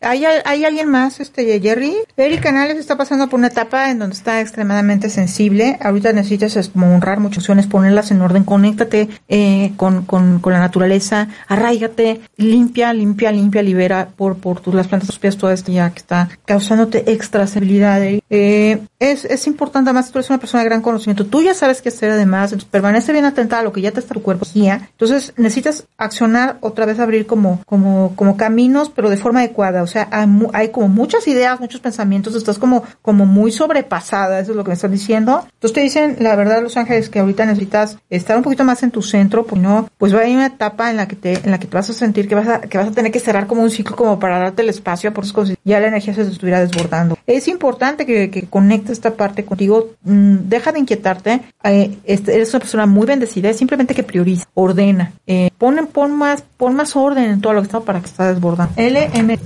¿Hay, hay alguien más, este Jerry? Eric Canales está pasando por una etapa en donde está extremadamente sensible. Ahorita necesitas es, como honrar muchas opciones, ponerlas en orden, conéctate eh, con, con, con, la naturaleza, arraigate, limpia, limpia, limpia, libera por, por tus, las plantas, tus pies, todo esto ya que está causándote extra sensibilidad. Eh, es, es importante, además tú eres una persona de gran conocimiento, tú ya sabes qué hacer además, entonces permanece bien atenta a lo que ya te está tu cuerpo. Entonces necesitas accionar otra vez, abrir como, como, como caminos, pero de forma adecuada. O sea, hay, hay, como muchas ideas, muchos pensamientos, estás como, como muy sobrepasada, eso es lo que me están diciendo. Entonces te dicen, la verdad, Los Ángeles, que ahorita necesitas estar un poquito más en tu centro, pues no, pues va a haber una etapa en la que te, en la que te vas a sentir que vas a, que vas a tener que cerrar como un ciclo como para darte el espacio por cosas. Ya la energía se te estuviera desbordando. Es importante que, que conectes esta parte contigo, mm, deja de inquietarte, eh, eres una persona muy bendecida, es simplemente que prioriza, ordena, eh, Pon, pon más, pon más orden en todo lo que está para que está desbordando. LM.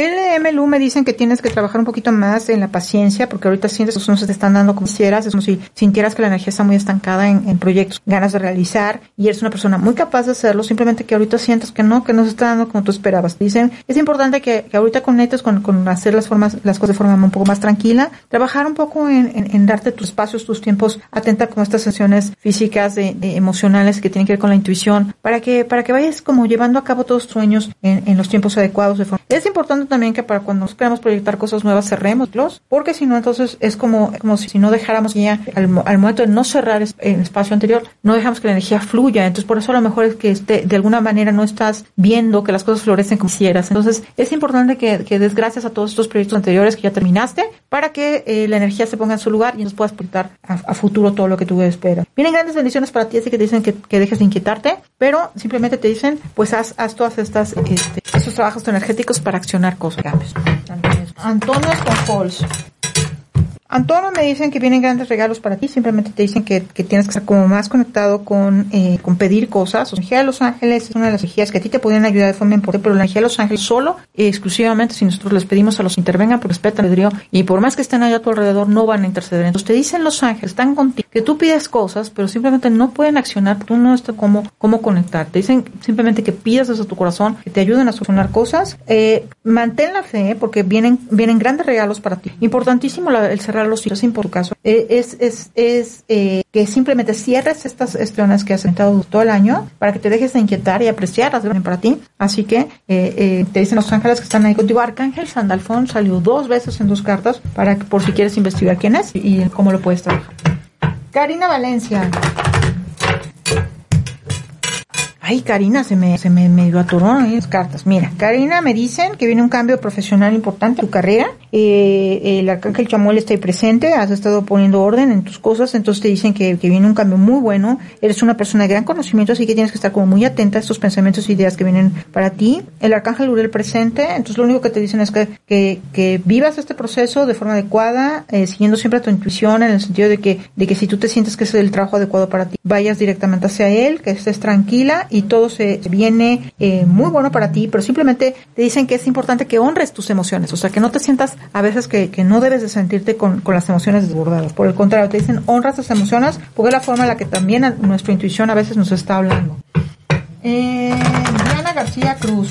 Él LMLU me dicen que tienes que trabajar un poquito más en la paciencia, porque ahorita sientes que no se te están dando como quisieras, es como si sintieras que la energía está muy estancada en, en, proyectos, ganas de realizar, y eres una persona muy capaz de hacerlo, simplemente que ahorita sientes que no, que no se está dando como tú esperabas. Dicen, es importante que, que ahorita conectes con, con, hacer las formas, las cosas de forma un poco más tranquila, trabajar un poco en, en, en darte tus espacios, tus tiempos, atenta con estas sesiones físicas, de, de, emocionales que tienen que ver con la intuición, para que, para que vayas como llevando a cabo todos tus sueños en los tiempos adecuados. De forma. Es importante también que para cuando nos queremos proyectar cosas nuevas cerrémoslos, porque si no entonces es como, como si no dejáramos ya al, al momento de no cerrar el espacio anterior, no dejamos que la energía fluya, entonces por eso a lo mejor es que este, de alguna manera no estás viendo que las cosas florecen como quisieras. Entonces es importante que, que des a todos estos proyectos anteriores que ya terminaste para que eh, la energía se ponga en su lugar y entonces puedas proyectar a, a, futuro todo lo que tú esperas. Vienen grandes bendiciones para ti, así que te dicen que, que dejes de inquietarte, pero simplemente te dicen, pues haz, haz todas estas, este, trabajos energéticos para accionar cosas. Antonio Falls. Antonio me dicen que vienen grandes regalos para ti, simplemente te dicen que, que tienes que estar como más conectado con, eh, con pedir cosas. La energía de los ángeles es una de las energías que a ti te podrían ayudar de forma importante, pero la energía de los ángeles solo, eh, exclusivamente, si nosotros les pedimos a los que intervengan, por respeto al y por más que estén allá a tu alrededor, no van a interceder. Entonces te dicen los ángeles, están contigo, que tú pides cosas, pero simplemente no pueden accionar, tú no estás cómo, cómo conectar. Te dicen simplemente que pidas desde tu corazón, que te ayuden a solucionar cosas. Eh, mantén la fe, porque vienen, vienen grandes regalos para ti. Importantísimo la, el cerrar los ciclos, por tu caso, eh, es, es, es eh, que simplemente cierres estas gestiones que has intentado todo el año para que te dejes de inquietar y apreciarlas para ti. Así que eh, te dicen los ángeles que están ahí contigo. Arcángel Sandalfón salió dos veces en tus cartas para que por si quieres investigar quién es y cómo lo puedes trabajar. Karina Valencia. Ay, Karina, se me, se me medio atoró las cartas. Mira, Karina me dicen que viene un cambio profesional importante en tu carrera. Eh, el arcángel Chamuel está ahí presente, has estado poniendo orden en tus cosas, entonces te dicen que, que, viene un cambio muy bueno. Eres una persona de gran conocimiento, así que tienes que estar como muy atenta a estos pensamientos e ideas que vienen para ti. El arcángel Uriel presente, entonces lo único que te dicen es que, que, que vivas este proceso de forma adecuada, eh, siguiendo siempre tu intuición, en el sentido de que, de que si tú te sientes que es el trabajo adecuado para ti, vayas directamente hacia él, que estés tranquila y todo se viene eh, muy bueno para ti, pero simplemente te dicen que es importante que honres tus emociones, o sea, que no te sientas a veces que, que no debes de sentirte con, con, las emociones desbordadas. Por el contrario, te dicen honras tus emociones porque es la forma en la que también nuestra intuición a veces nos está hablando. Eh, Diana García Cruz.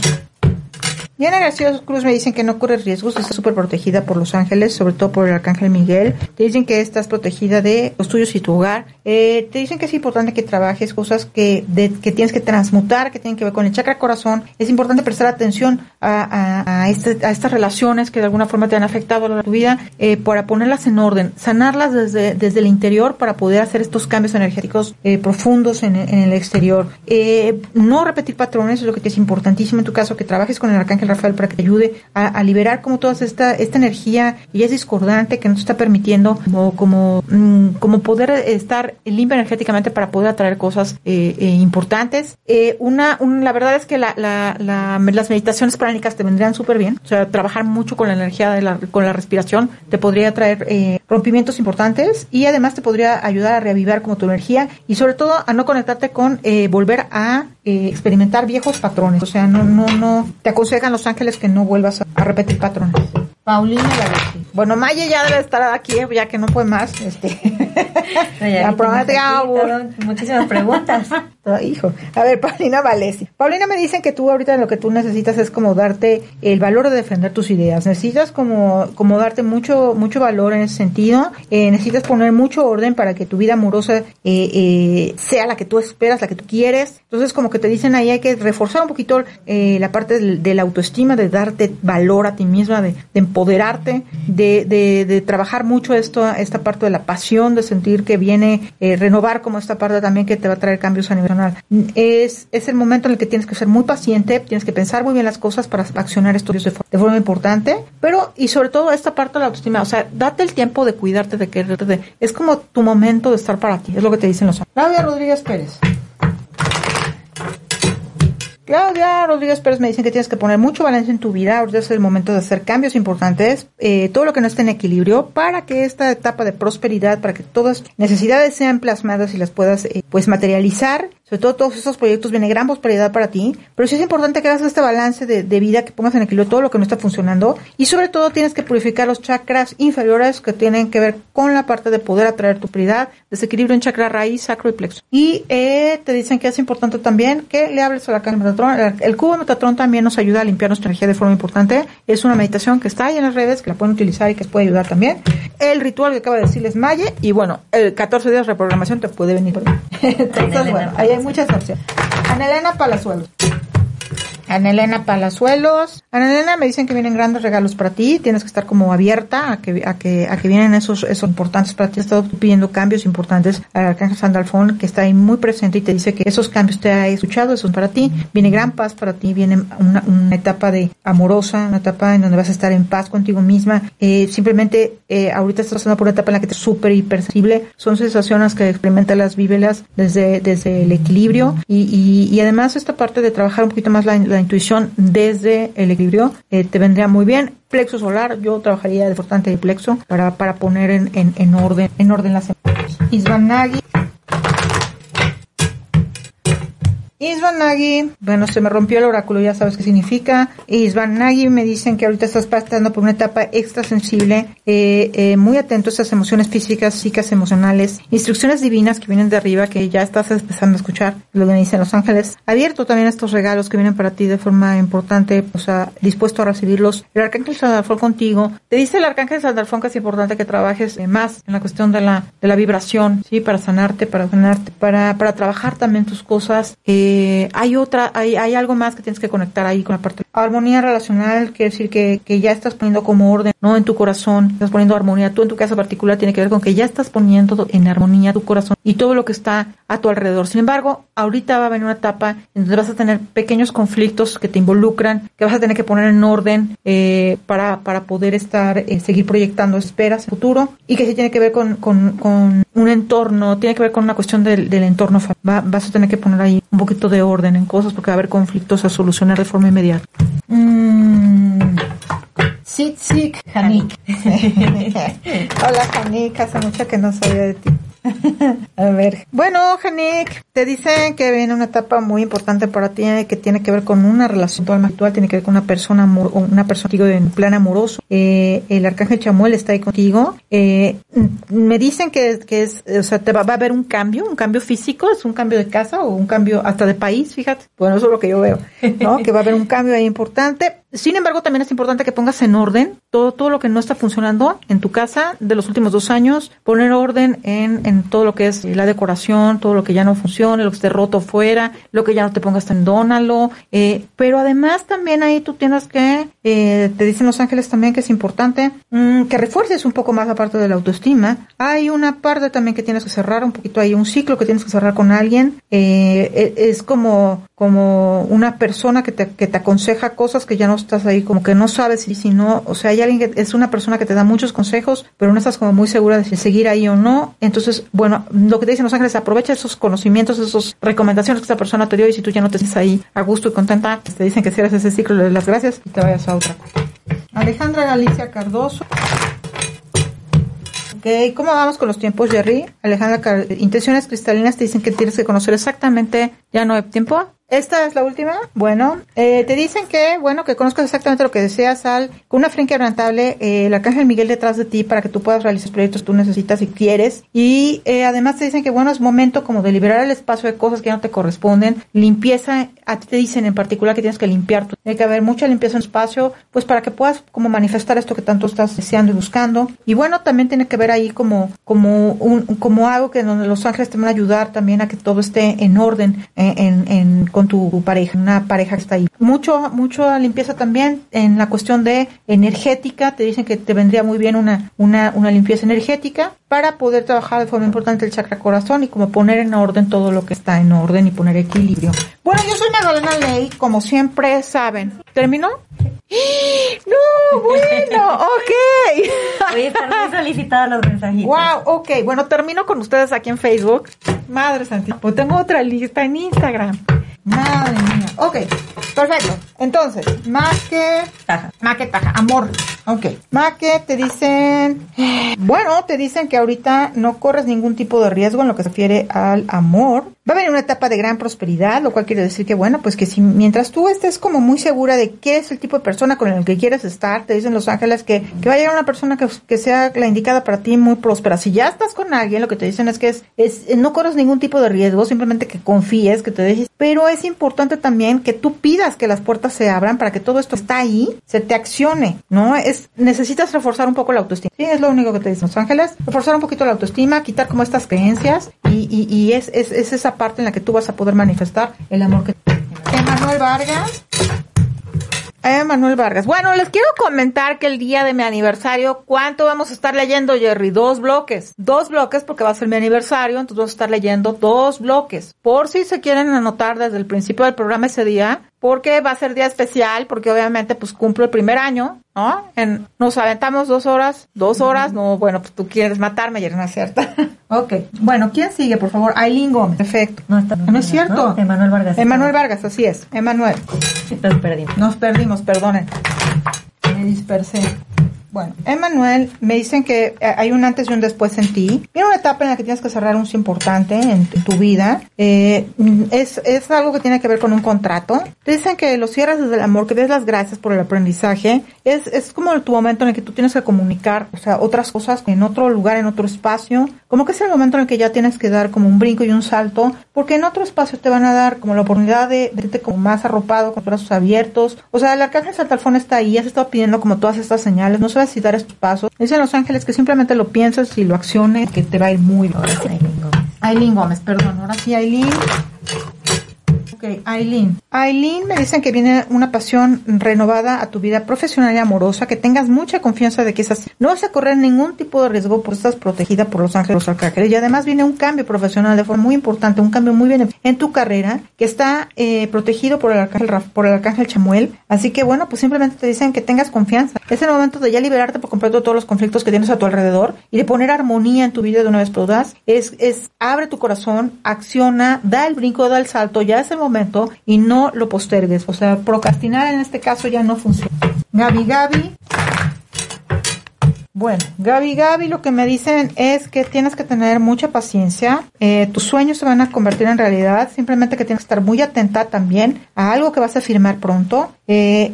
Diana García Cruz me dicen que no corres riesgos, estás súper protegida por los ángeles, sobre todo por el arcángel Miguel. Te dicen que estás protegida de los tuyos y tu hogar. Eh, te dicen que es importante que trabajes cosas que, que tienes que transmutar, que tienen que ver con el chakra corazón. Es importante prestar atención a, a, a, este, a estas relaciones que de alguna forma te han afectado a tu vida, eh, para ponerlas en orden, sanarlas desde, desde el interior para poder hacer estos cambios energéticos eh, profundos en, en, el exterior. No repetir patrones es lo que es importantísimo en tu caso, que trabajes con el arcángel Rafael para que te ayude a, liberar como toda esta, esta energía y es discordante que no te está permitiendo como, como, mmm, como poder estar limpia energéticamente para poder atraer cosas eh, eh, importantes. Eh, una, un, la verdad es que la, la, la, las meditaciones pránicas te vendrían súper bien. O sea, trabajar mucho con la energía de la, con la respiración te podría traer rompimientos importantes y además te podría ayudar a reavivar como tu energía y sobre todo a no conectarte con volver a experimentar viejos patrones. O sea, no, no, no, te aconsejan los ángeles que no vuelvas a, repetir patrones. Paulina Garetti. Bueno, Maya ya debe estar aquí, ya que no puede más. Este. ya promete, muchísimas preguntas. Hijo. A ver, Paulina Valesi. Paulina me dicen que tú ahorita lo que tú necesitas es como darte el valor de defender tus ideas. Necesitas como, como darte mucho, mucho valor en ese sentido. Eh, necesitas poner mucho orden para que tu vida amorosa eh, eh, sea la que tú esperas, la que tú quieres. Entonces, como que te dicen ahí hay que reforzar un poquito la parte de, de, la autoestima, de darte valor a ti misma, de, de empoderarte, de, de, de, trabajar mucho esto, esta parte de la pasión, de sentir que viene renovar como esta parte también que te va a traer cambios a nivel es, es el momento en el que tienes que ser muy paciente, tienes que pensar muy bien las cosas para accionar estudios de, de forma importante, pero y sobre todo esta parte de la autoestima, o sea, date el tiempo de cuidarte, de quererte, es como tu momento de estar para ti, es lo que te dicen los Claudia Rodríguez Pérez. Claudia Rodríguez Pérez me dicen que tienes que poner mucho balance en tu vida, ahorita es el momento de hacer cambios importantes, eh, todo lo que no esté en equilibrio para que esta etapa de prosperidad, para que todas necesidades sean plasmadas y las puedas eh, pues materializar, sobre todo todos estos proyectos viene gran prosperidad para ti, pero sí es importante que hagas este balance de, de vida, que pongas en equilibrio todo lo que no está funcionando y sobre todo tienes que purificar los chakras inferiores que tienen que ver con la parte de poder atraer tu prioridad, desequilibrio en chakra raíz, sacro y plexo. Y eh, te dicen que es importante también que le hables a la caja el, el cubo de Metatron también nos ayuda a limpiar nuestra energía de forma importante. Es una meditación que está ahí en las redes, que la pueden utilizar y que les puede ayudar también. El ritual que acaba de decirles Maye, y bueno, el 14 días de reprogramación te puede venir. Entonces, bueno, ahí hay muchas opciones. Anelena Palazuelos. Ana Elena Palazuelos. Ana Elena me dicen que vienen grandes regalos para ti. Tienes que estar como abierta a que, a que, a que vienen esos, esos importantes para ti. He estado pidiendo cambios importantes al Arcángel Sandalfón, que está ahí muy presente y te dice que esos cambios te ha escuchado, esos para ti. Viene gran paz para ti, viene una, una etapa de amorosa, una etapa en donde vas a estar en paz contigo misma. Eh, simplemente, eh, ahorita estás pasando por una etapa en la que te es súper hipersensible. Son sensaciones que experimentas, vívelas desde, desde el equilibrio y, y, además esta parte de trabajar un poquito más la intuición desde el equilibrio eh, te vendría muy bien. Plexo solar, yo trabajaría de importante el plexo para, para poner en, en, en orden en orden las emociones. Isvan Nagy, bueno, se me rompió el oráculo, ya sabes qué significa. Isvan Nagy me dicen que ahorita estás pasando por una etapa extra sensible, eh, eh, muy atento a esas emociones físicas, psíquicas, emocionales, instrucciones divinas que vienen de arriba, que ya estás empezando a escuchar, lo que me dicen los ángeles. Abierto también estos regalos que vienen para ti de forma importante, o sea, dispuesto a recibirlos. El arcángel Sandalfón contigo. Te dice el arcángel Sandalfón que es importante que trabajes eh, más en la cuestión de la, de la vibración, sí, para sanarte, para sanarte, para, para trabajar también tus cosas. Eh, eh, hay otra, hay, hay algo más que tienes que conectar ahí con la parte. Armonía relacional quiere decir que, que ya estás poniendo como orden, no en tu corazón, estás poniendo armonía. Tú en tu caso particular tiene que ver con que ya estás poniendo en armonía tu corazón y todo lo que está a tu alrededor. Sin embargo, ahorita va a venir una etapa en donde vas a tener pequeños conflictos que te involucran, que vas a tener que poner en orden eh, para, para poder estar, eh, seguir proyectando esperas en el futuro y que sí tiene que ver con, con, con un entorno, tiene que ver con una cuestión del, del entorno. Va, vas a tener que poner ahí un poquito de orden en cosas porque va a haber conflictos a solucionar de forma inmediata. Mm. Sitzik Hanik. Hola Hanik, hace mucho que no sabía de ti. A ver. Bueno, Janik, te dicen que viene una etapa muy importante para ti que tiene que ver con una relación actual, tiene que ver con una persona, una persona contigo en plan amoroso. Eh, el arcángel Chamuel está ahí contigo. Eh, me dicen que, que es, o sea, te va, va, a haber un cambio, un cambio físico, es un cambio de casa o un cambio hasta de país, fíjate. Bueno, eso es lo que yo veo, ¿no? que va a haber un cambio ahí importante. Sin embargo, también es importante que pongas en orden todo, todo lo que no está funcionando en tu casa de los últimos dos años, poner orden en, en todo lo que es la decoración, todo lo que ya no funcione, lo que esté roto fuera, lo que ya no te pongas en dónalo. Eh, pero además también ahí tú tienes que, eh, te dicen los ángeles también que es importante mmm, que refuerces un poco más la parte de la autoestima. Hay una parte también que tienes que cerrar un poquito ahí, un ciclo que tienes que cerrar con alguien. Eh, es como, como una persona que te, que te aconseja cosas que ya no estás ahí, como que no sabes si, si no, o sea, hay alguien que es una persona que te da muchos consejos, pero no estás como muy segura de si seguir ahí o no. Entonces, bueno, lo que te dicen los ángeles, aprovecha esos conocimientos, esas recomendaciones que esta persona te dio y si tú ya no te sientes ahí a gusto y contenta, te dicen que cierres ese ciclo, das las gracias y te vayas a otra. Alejandra Galicia Cardoso. Ok, ¿cómo vamos con los tiempos, Jerry? Alejandra, intenciones cristalinas te dicen que tienes que conocer exactamente, ya no hay tiempo. Esta es la última. Bueno, eh, te dicen que, bueno, que conozcas exactamente lo que deseas al, con una frente quebrantable, eh, el arcángel Miguel detrás de ti para que tú puedas realizar proyectos que tú necesitas y quieres. Y eh, además te dicen que, bueno, es momento como de liberar el espacio de cosas que ya no te corresponden. Limpieza, a ti te dicen en particular que tienes que limpiar. Tiene que haber mucha limpieza en el espacio, pues para que puedas como manifestar esto que tanto estás deseando y buscando. Y bueno, también tiene que ver ahí como, como un, como algo que donde los ángeles te van a ayudar también a que todo esté en orden, en, en, en con tu pareja, una pareja que está ahí. Mucho, mucho limpieza también en la cuestión de energética, te dicen que te vendría muy bien una, una, una limpieza energética para poder trabajar de forma importante el chakra corazón y como poner en orden todo lo que está en orden y poner equilibrio. Bueno, yo soy Magdalena Ley, como siempre saben. ¿Terminó? No, bueno, ok. Oye, están muy solicitados los mensajitos. Wow, ok. Bueno, termino con ustedes aquí en Facebook. Madre santísima. Pues tengo otra lista en Instagram. Madre mía. Ok, perfecto. Entonces, Maque, taja. Maque, taja, amor. Ok. Maque, te dicen, bueno, te dicen que ahorita no corres ningún tipo de riesgo en lo que se refiere al amor. Va a venir una etapa de gran prosperidad, lo cual quiere decir que, bueno, pues que si mientras tú estés como muy segura de qué es el tipo de persona con el que quieres estar, te dicen los ángeles que, que va a llegar una persona que, que sea la indicada para ti muy próspera. Si ya estás con alguien, lo que te dicen es que es, es no corres ningún tipo de riesgo, simplemente que confíes, que te dejes. Pero es importante también que tú pidas que las puertas se abran para que todo esto está ahí, se te accione, ¿no? Es, necesitas reforzar un poco la autoestima. Sí, es lo único que te dicen los ángeles. Reforzar un poquito la autoestima, quitar como estas creencias y, y, y es, es, es esa parte en la que tú vas a poder manifestar el amor que Emanuel Vargas. Emanuel Vargas. Bueno, les quiero comentar que el día de mi aniversario, ¿cuánto vamos a estar leyendo, Jerry? Dos bloques. Dos bloques porque va a ser mi aniversario, entonces vamos a estar leyendo dos bloques. Por si se quieren anotar desde el principio del programa ese día, porque va a ser día especial, porque obviamente pues cumplo el primer año, ¿no? En, nos aventamos dos horas, dos horas, no, bueno, pues tú quieres matarme, Jerry, no es cierto. ok, bueno, ¿quién sigue, por favor? Aileen Gómez, perfecto. No, está, no, es cierto. ¿no? Emanuel Vargas. Emanuel Vargas, así es, Emanuel. Nos perdimos. Nos perdimos, perdonen. Me dispersé. Bueno, Emanuel, me dicen que eh, hay un antes y un después en ti. Viene una etapa en la que tienes que cerrar un importante en, tu vida. Eh, es, es algo que tiene que ver con un contrato. Te dicen que lo cierras desde el amor, que des las gracias por el aprendizaje. Es, es como tu momento en el que tú tienes que comunicar, o sea, otras cosas en otro lugar, en otro espacio. Como que es el momento en el que ya tienes que dar como un brinco y un salto, porque en otro espacio te van a dar como la oportunidad de verte como más arropado, con brazos abiertos. O sea, el arcángel Santalfón está ahí, se está pidiendo como todas estas señales. No se sabes si dar estos pasos. Dicen los ángeles que simplemente lo piensas y lo acciones, que te va a ir muy bien. Aileen Gómez, perdón. Ahora sí, Aileen. Ok, Aileen. Aileen me dicen que viene una pasión renovada a tu vida profesional y amorosa, que tengas mucha confianza de que esas no vas a correr ningún tipo de riesgo porque estás protegida por los ángeles los arcángeles y además viene un cambio profesional de forma muy importante, un cambio muy bien en tu carrera que está eh, protegido por el arcángel por el arcángel Chamuel, así que bueno, pues simplemente te dicen que tengas confianza. Es el momento de ya liberarte por completo de todos los conflictos que tienes a tu alrededor y de poner armonía en tu vida de una vez por todas. Es es abre tu corazón, acciona, da el brinco, da el salto, ya es el momento y no lo postergues. O sea, procrastinar en este caso ya no funciona. Gaby, Gaby. Bueno, Gaby, Gaby, lo que me dicen es que tienes que tener mucha paciencia. Eh, tus sueños se van a convertir en realidad. Simplemente que tienes que estar muy atenta también a algo que vas a firmar pronto. Eh,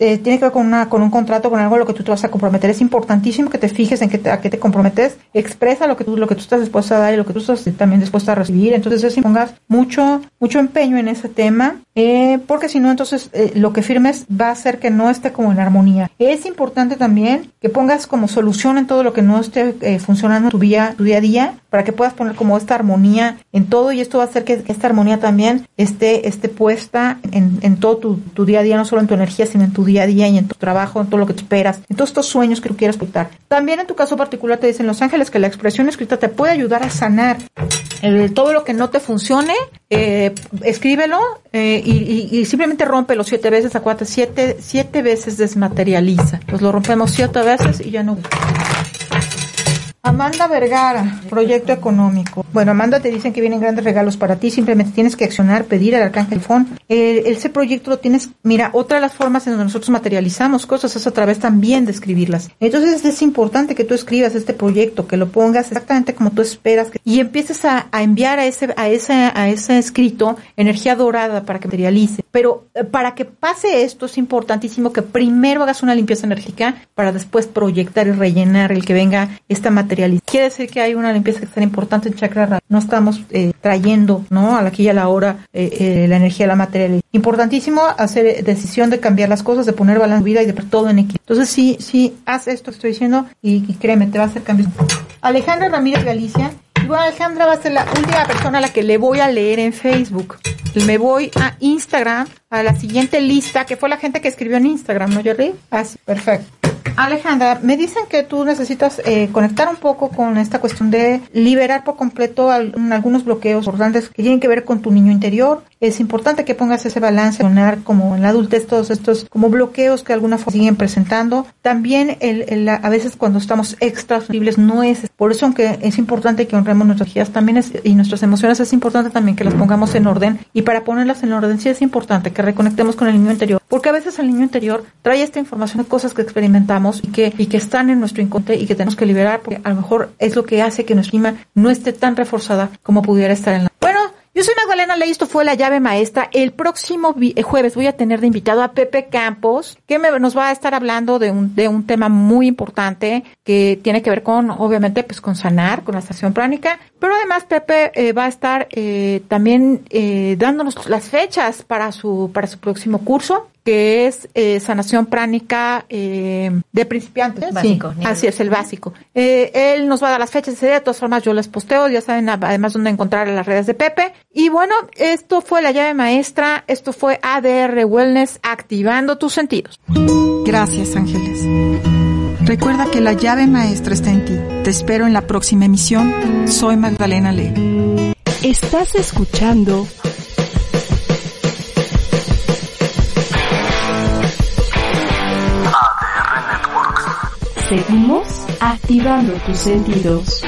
eh, tiene que ver con, una, con un contrato, con algo a lo que tú te vas a comprometer. Es importantísimo que te fijes en qué te, a qué te comprometes. Expresa lo que tú, lo que tú estás dispuesta a dar y lo que tú estás también dispuesta a recibir. Entonces, es pongas mucho, mucho empeño en ese tema. Porque si no, entonces lo que firmes va a hacer que no esté como en armonía. Es importante también que pongas como solución en todo lo que no esté eh, funcionando en tu día, tu día a día para que puedas poner como esta armonía en todo y esto va a hacer que esta armonía también esté, esté puesta en, en todo tu, tu día a día, no solo en tu energía, sino en tu día a día y en tu trabajo, en todo lo que tú esperas, en todos estos sueños que tú quieras ocultar. También en tu caso particular te dicen los ángeles que la expresión escrita te puede ayudar a sanar eh, todo lo que no te funcione, eh, escríbelo eh, y, y, y, simplemente siete veces, acuérdate, siete, siete veces desmaterializa. Pues lo rompemos siete veces y ya no. não Amanda Vergara, proyecto económico. Bueno, Amanda te dicen que vienen grandes regalos para ti, simplemente tienes que accionar, pedir al arcángel Fon. Eh, ese proyecto lo tienes, mira, otra de las formas en donde nosotros materializamos cosas es a través también de escribirlas. Entonces es importante que tú escribas este proyecto, que lo pongas exactamente como tú esperas y empieces a, a, enviar a ese, a ese, a ese escrito energía dorada para que materialice. Pero eh, para que pase esto es importantísimo que primero hagas una limpieza energética para después proyectar y rellenar el que venga esta materialización Quiere decir que hay una limpieza tan importante en chakra No estamos eh, trayendo, ¿no? A la aquí y a la hora eh, eh, la energía, la materialidad. Importantísimo hacer decisión de cambiar las cosas, de poner balance en vida y de todo en equilibrio. Entonces sí, sí, haz esto que estoy diciendo y, y créeme, te va a hacer cambios. Alejandra Ramírez Galicia. Igual Alejandra va a ser la última persona a la que le voy a leer en Facebook. Me voy a Instagram, a la siguiente lista, que fue la gente que escribió en Instagram, ¿no, Jerry? Así, perfecto. Alejandra, me dicen que tú necesitas eh, conectar un poco con esta cuestión de liberar por completo al, algunos bloqueos importantes que tienen que ver con tu niño interior. Es importante que pongas ese balance, como en la adultez todos estos como bloqueos que de alguna forma siguen presentando. También el, el- a veces cuando estamos extra sensibles no es, por eso aunque es importante que honremos nuestras energías también y nuestras emociones, es importante también que las pongamos en orden y para ponerlas en orden sí es importante que reconectemos con el niño interior, porque a veces el niño interior trae esta información de cosas que experimentamos y que, y que están en nuestro inconsciente y que tenemos que liberar porque a lo mejor es lo que hace que nuestra estima no esté tan reforzada como pudiera estar en la... Bueno, yo soy Magdalena Ley, esto fue La Llave Maestra. El próximo eh, jueves voy a tener de invitado a Pepe Campos, que me- nos va a estar hablando de un, de un tema muy importante que tiene que ver con, obviamente, pues con sanar, con la estación pránica. Pero además Pepe eh, va a estar eh, también eh, dándonos las fechas para su, para su próximo curso que es eh, sanación pránica eh, de principiantes. Básico, Sí, así es, el básico. Eh, él nos va a dar las fechas ese día, de todas formas yo las posteo, ya saben además dónde encontrar en las redes de Pepe. Y bueno, esto fue la llave maestra, esto fue ADR Wellness, activando tus sentidos. Gracias, Ángeles. Recuerda que la llave maestra está en ti. Te espero en la próxima emisión. Soy Magdalena Lee. Estás escuchando Seguimos activando tus sentidos.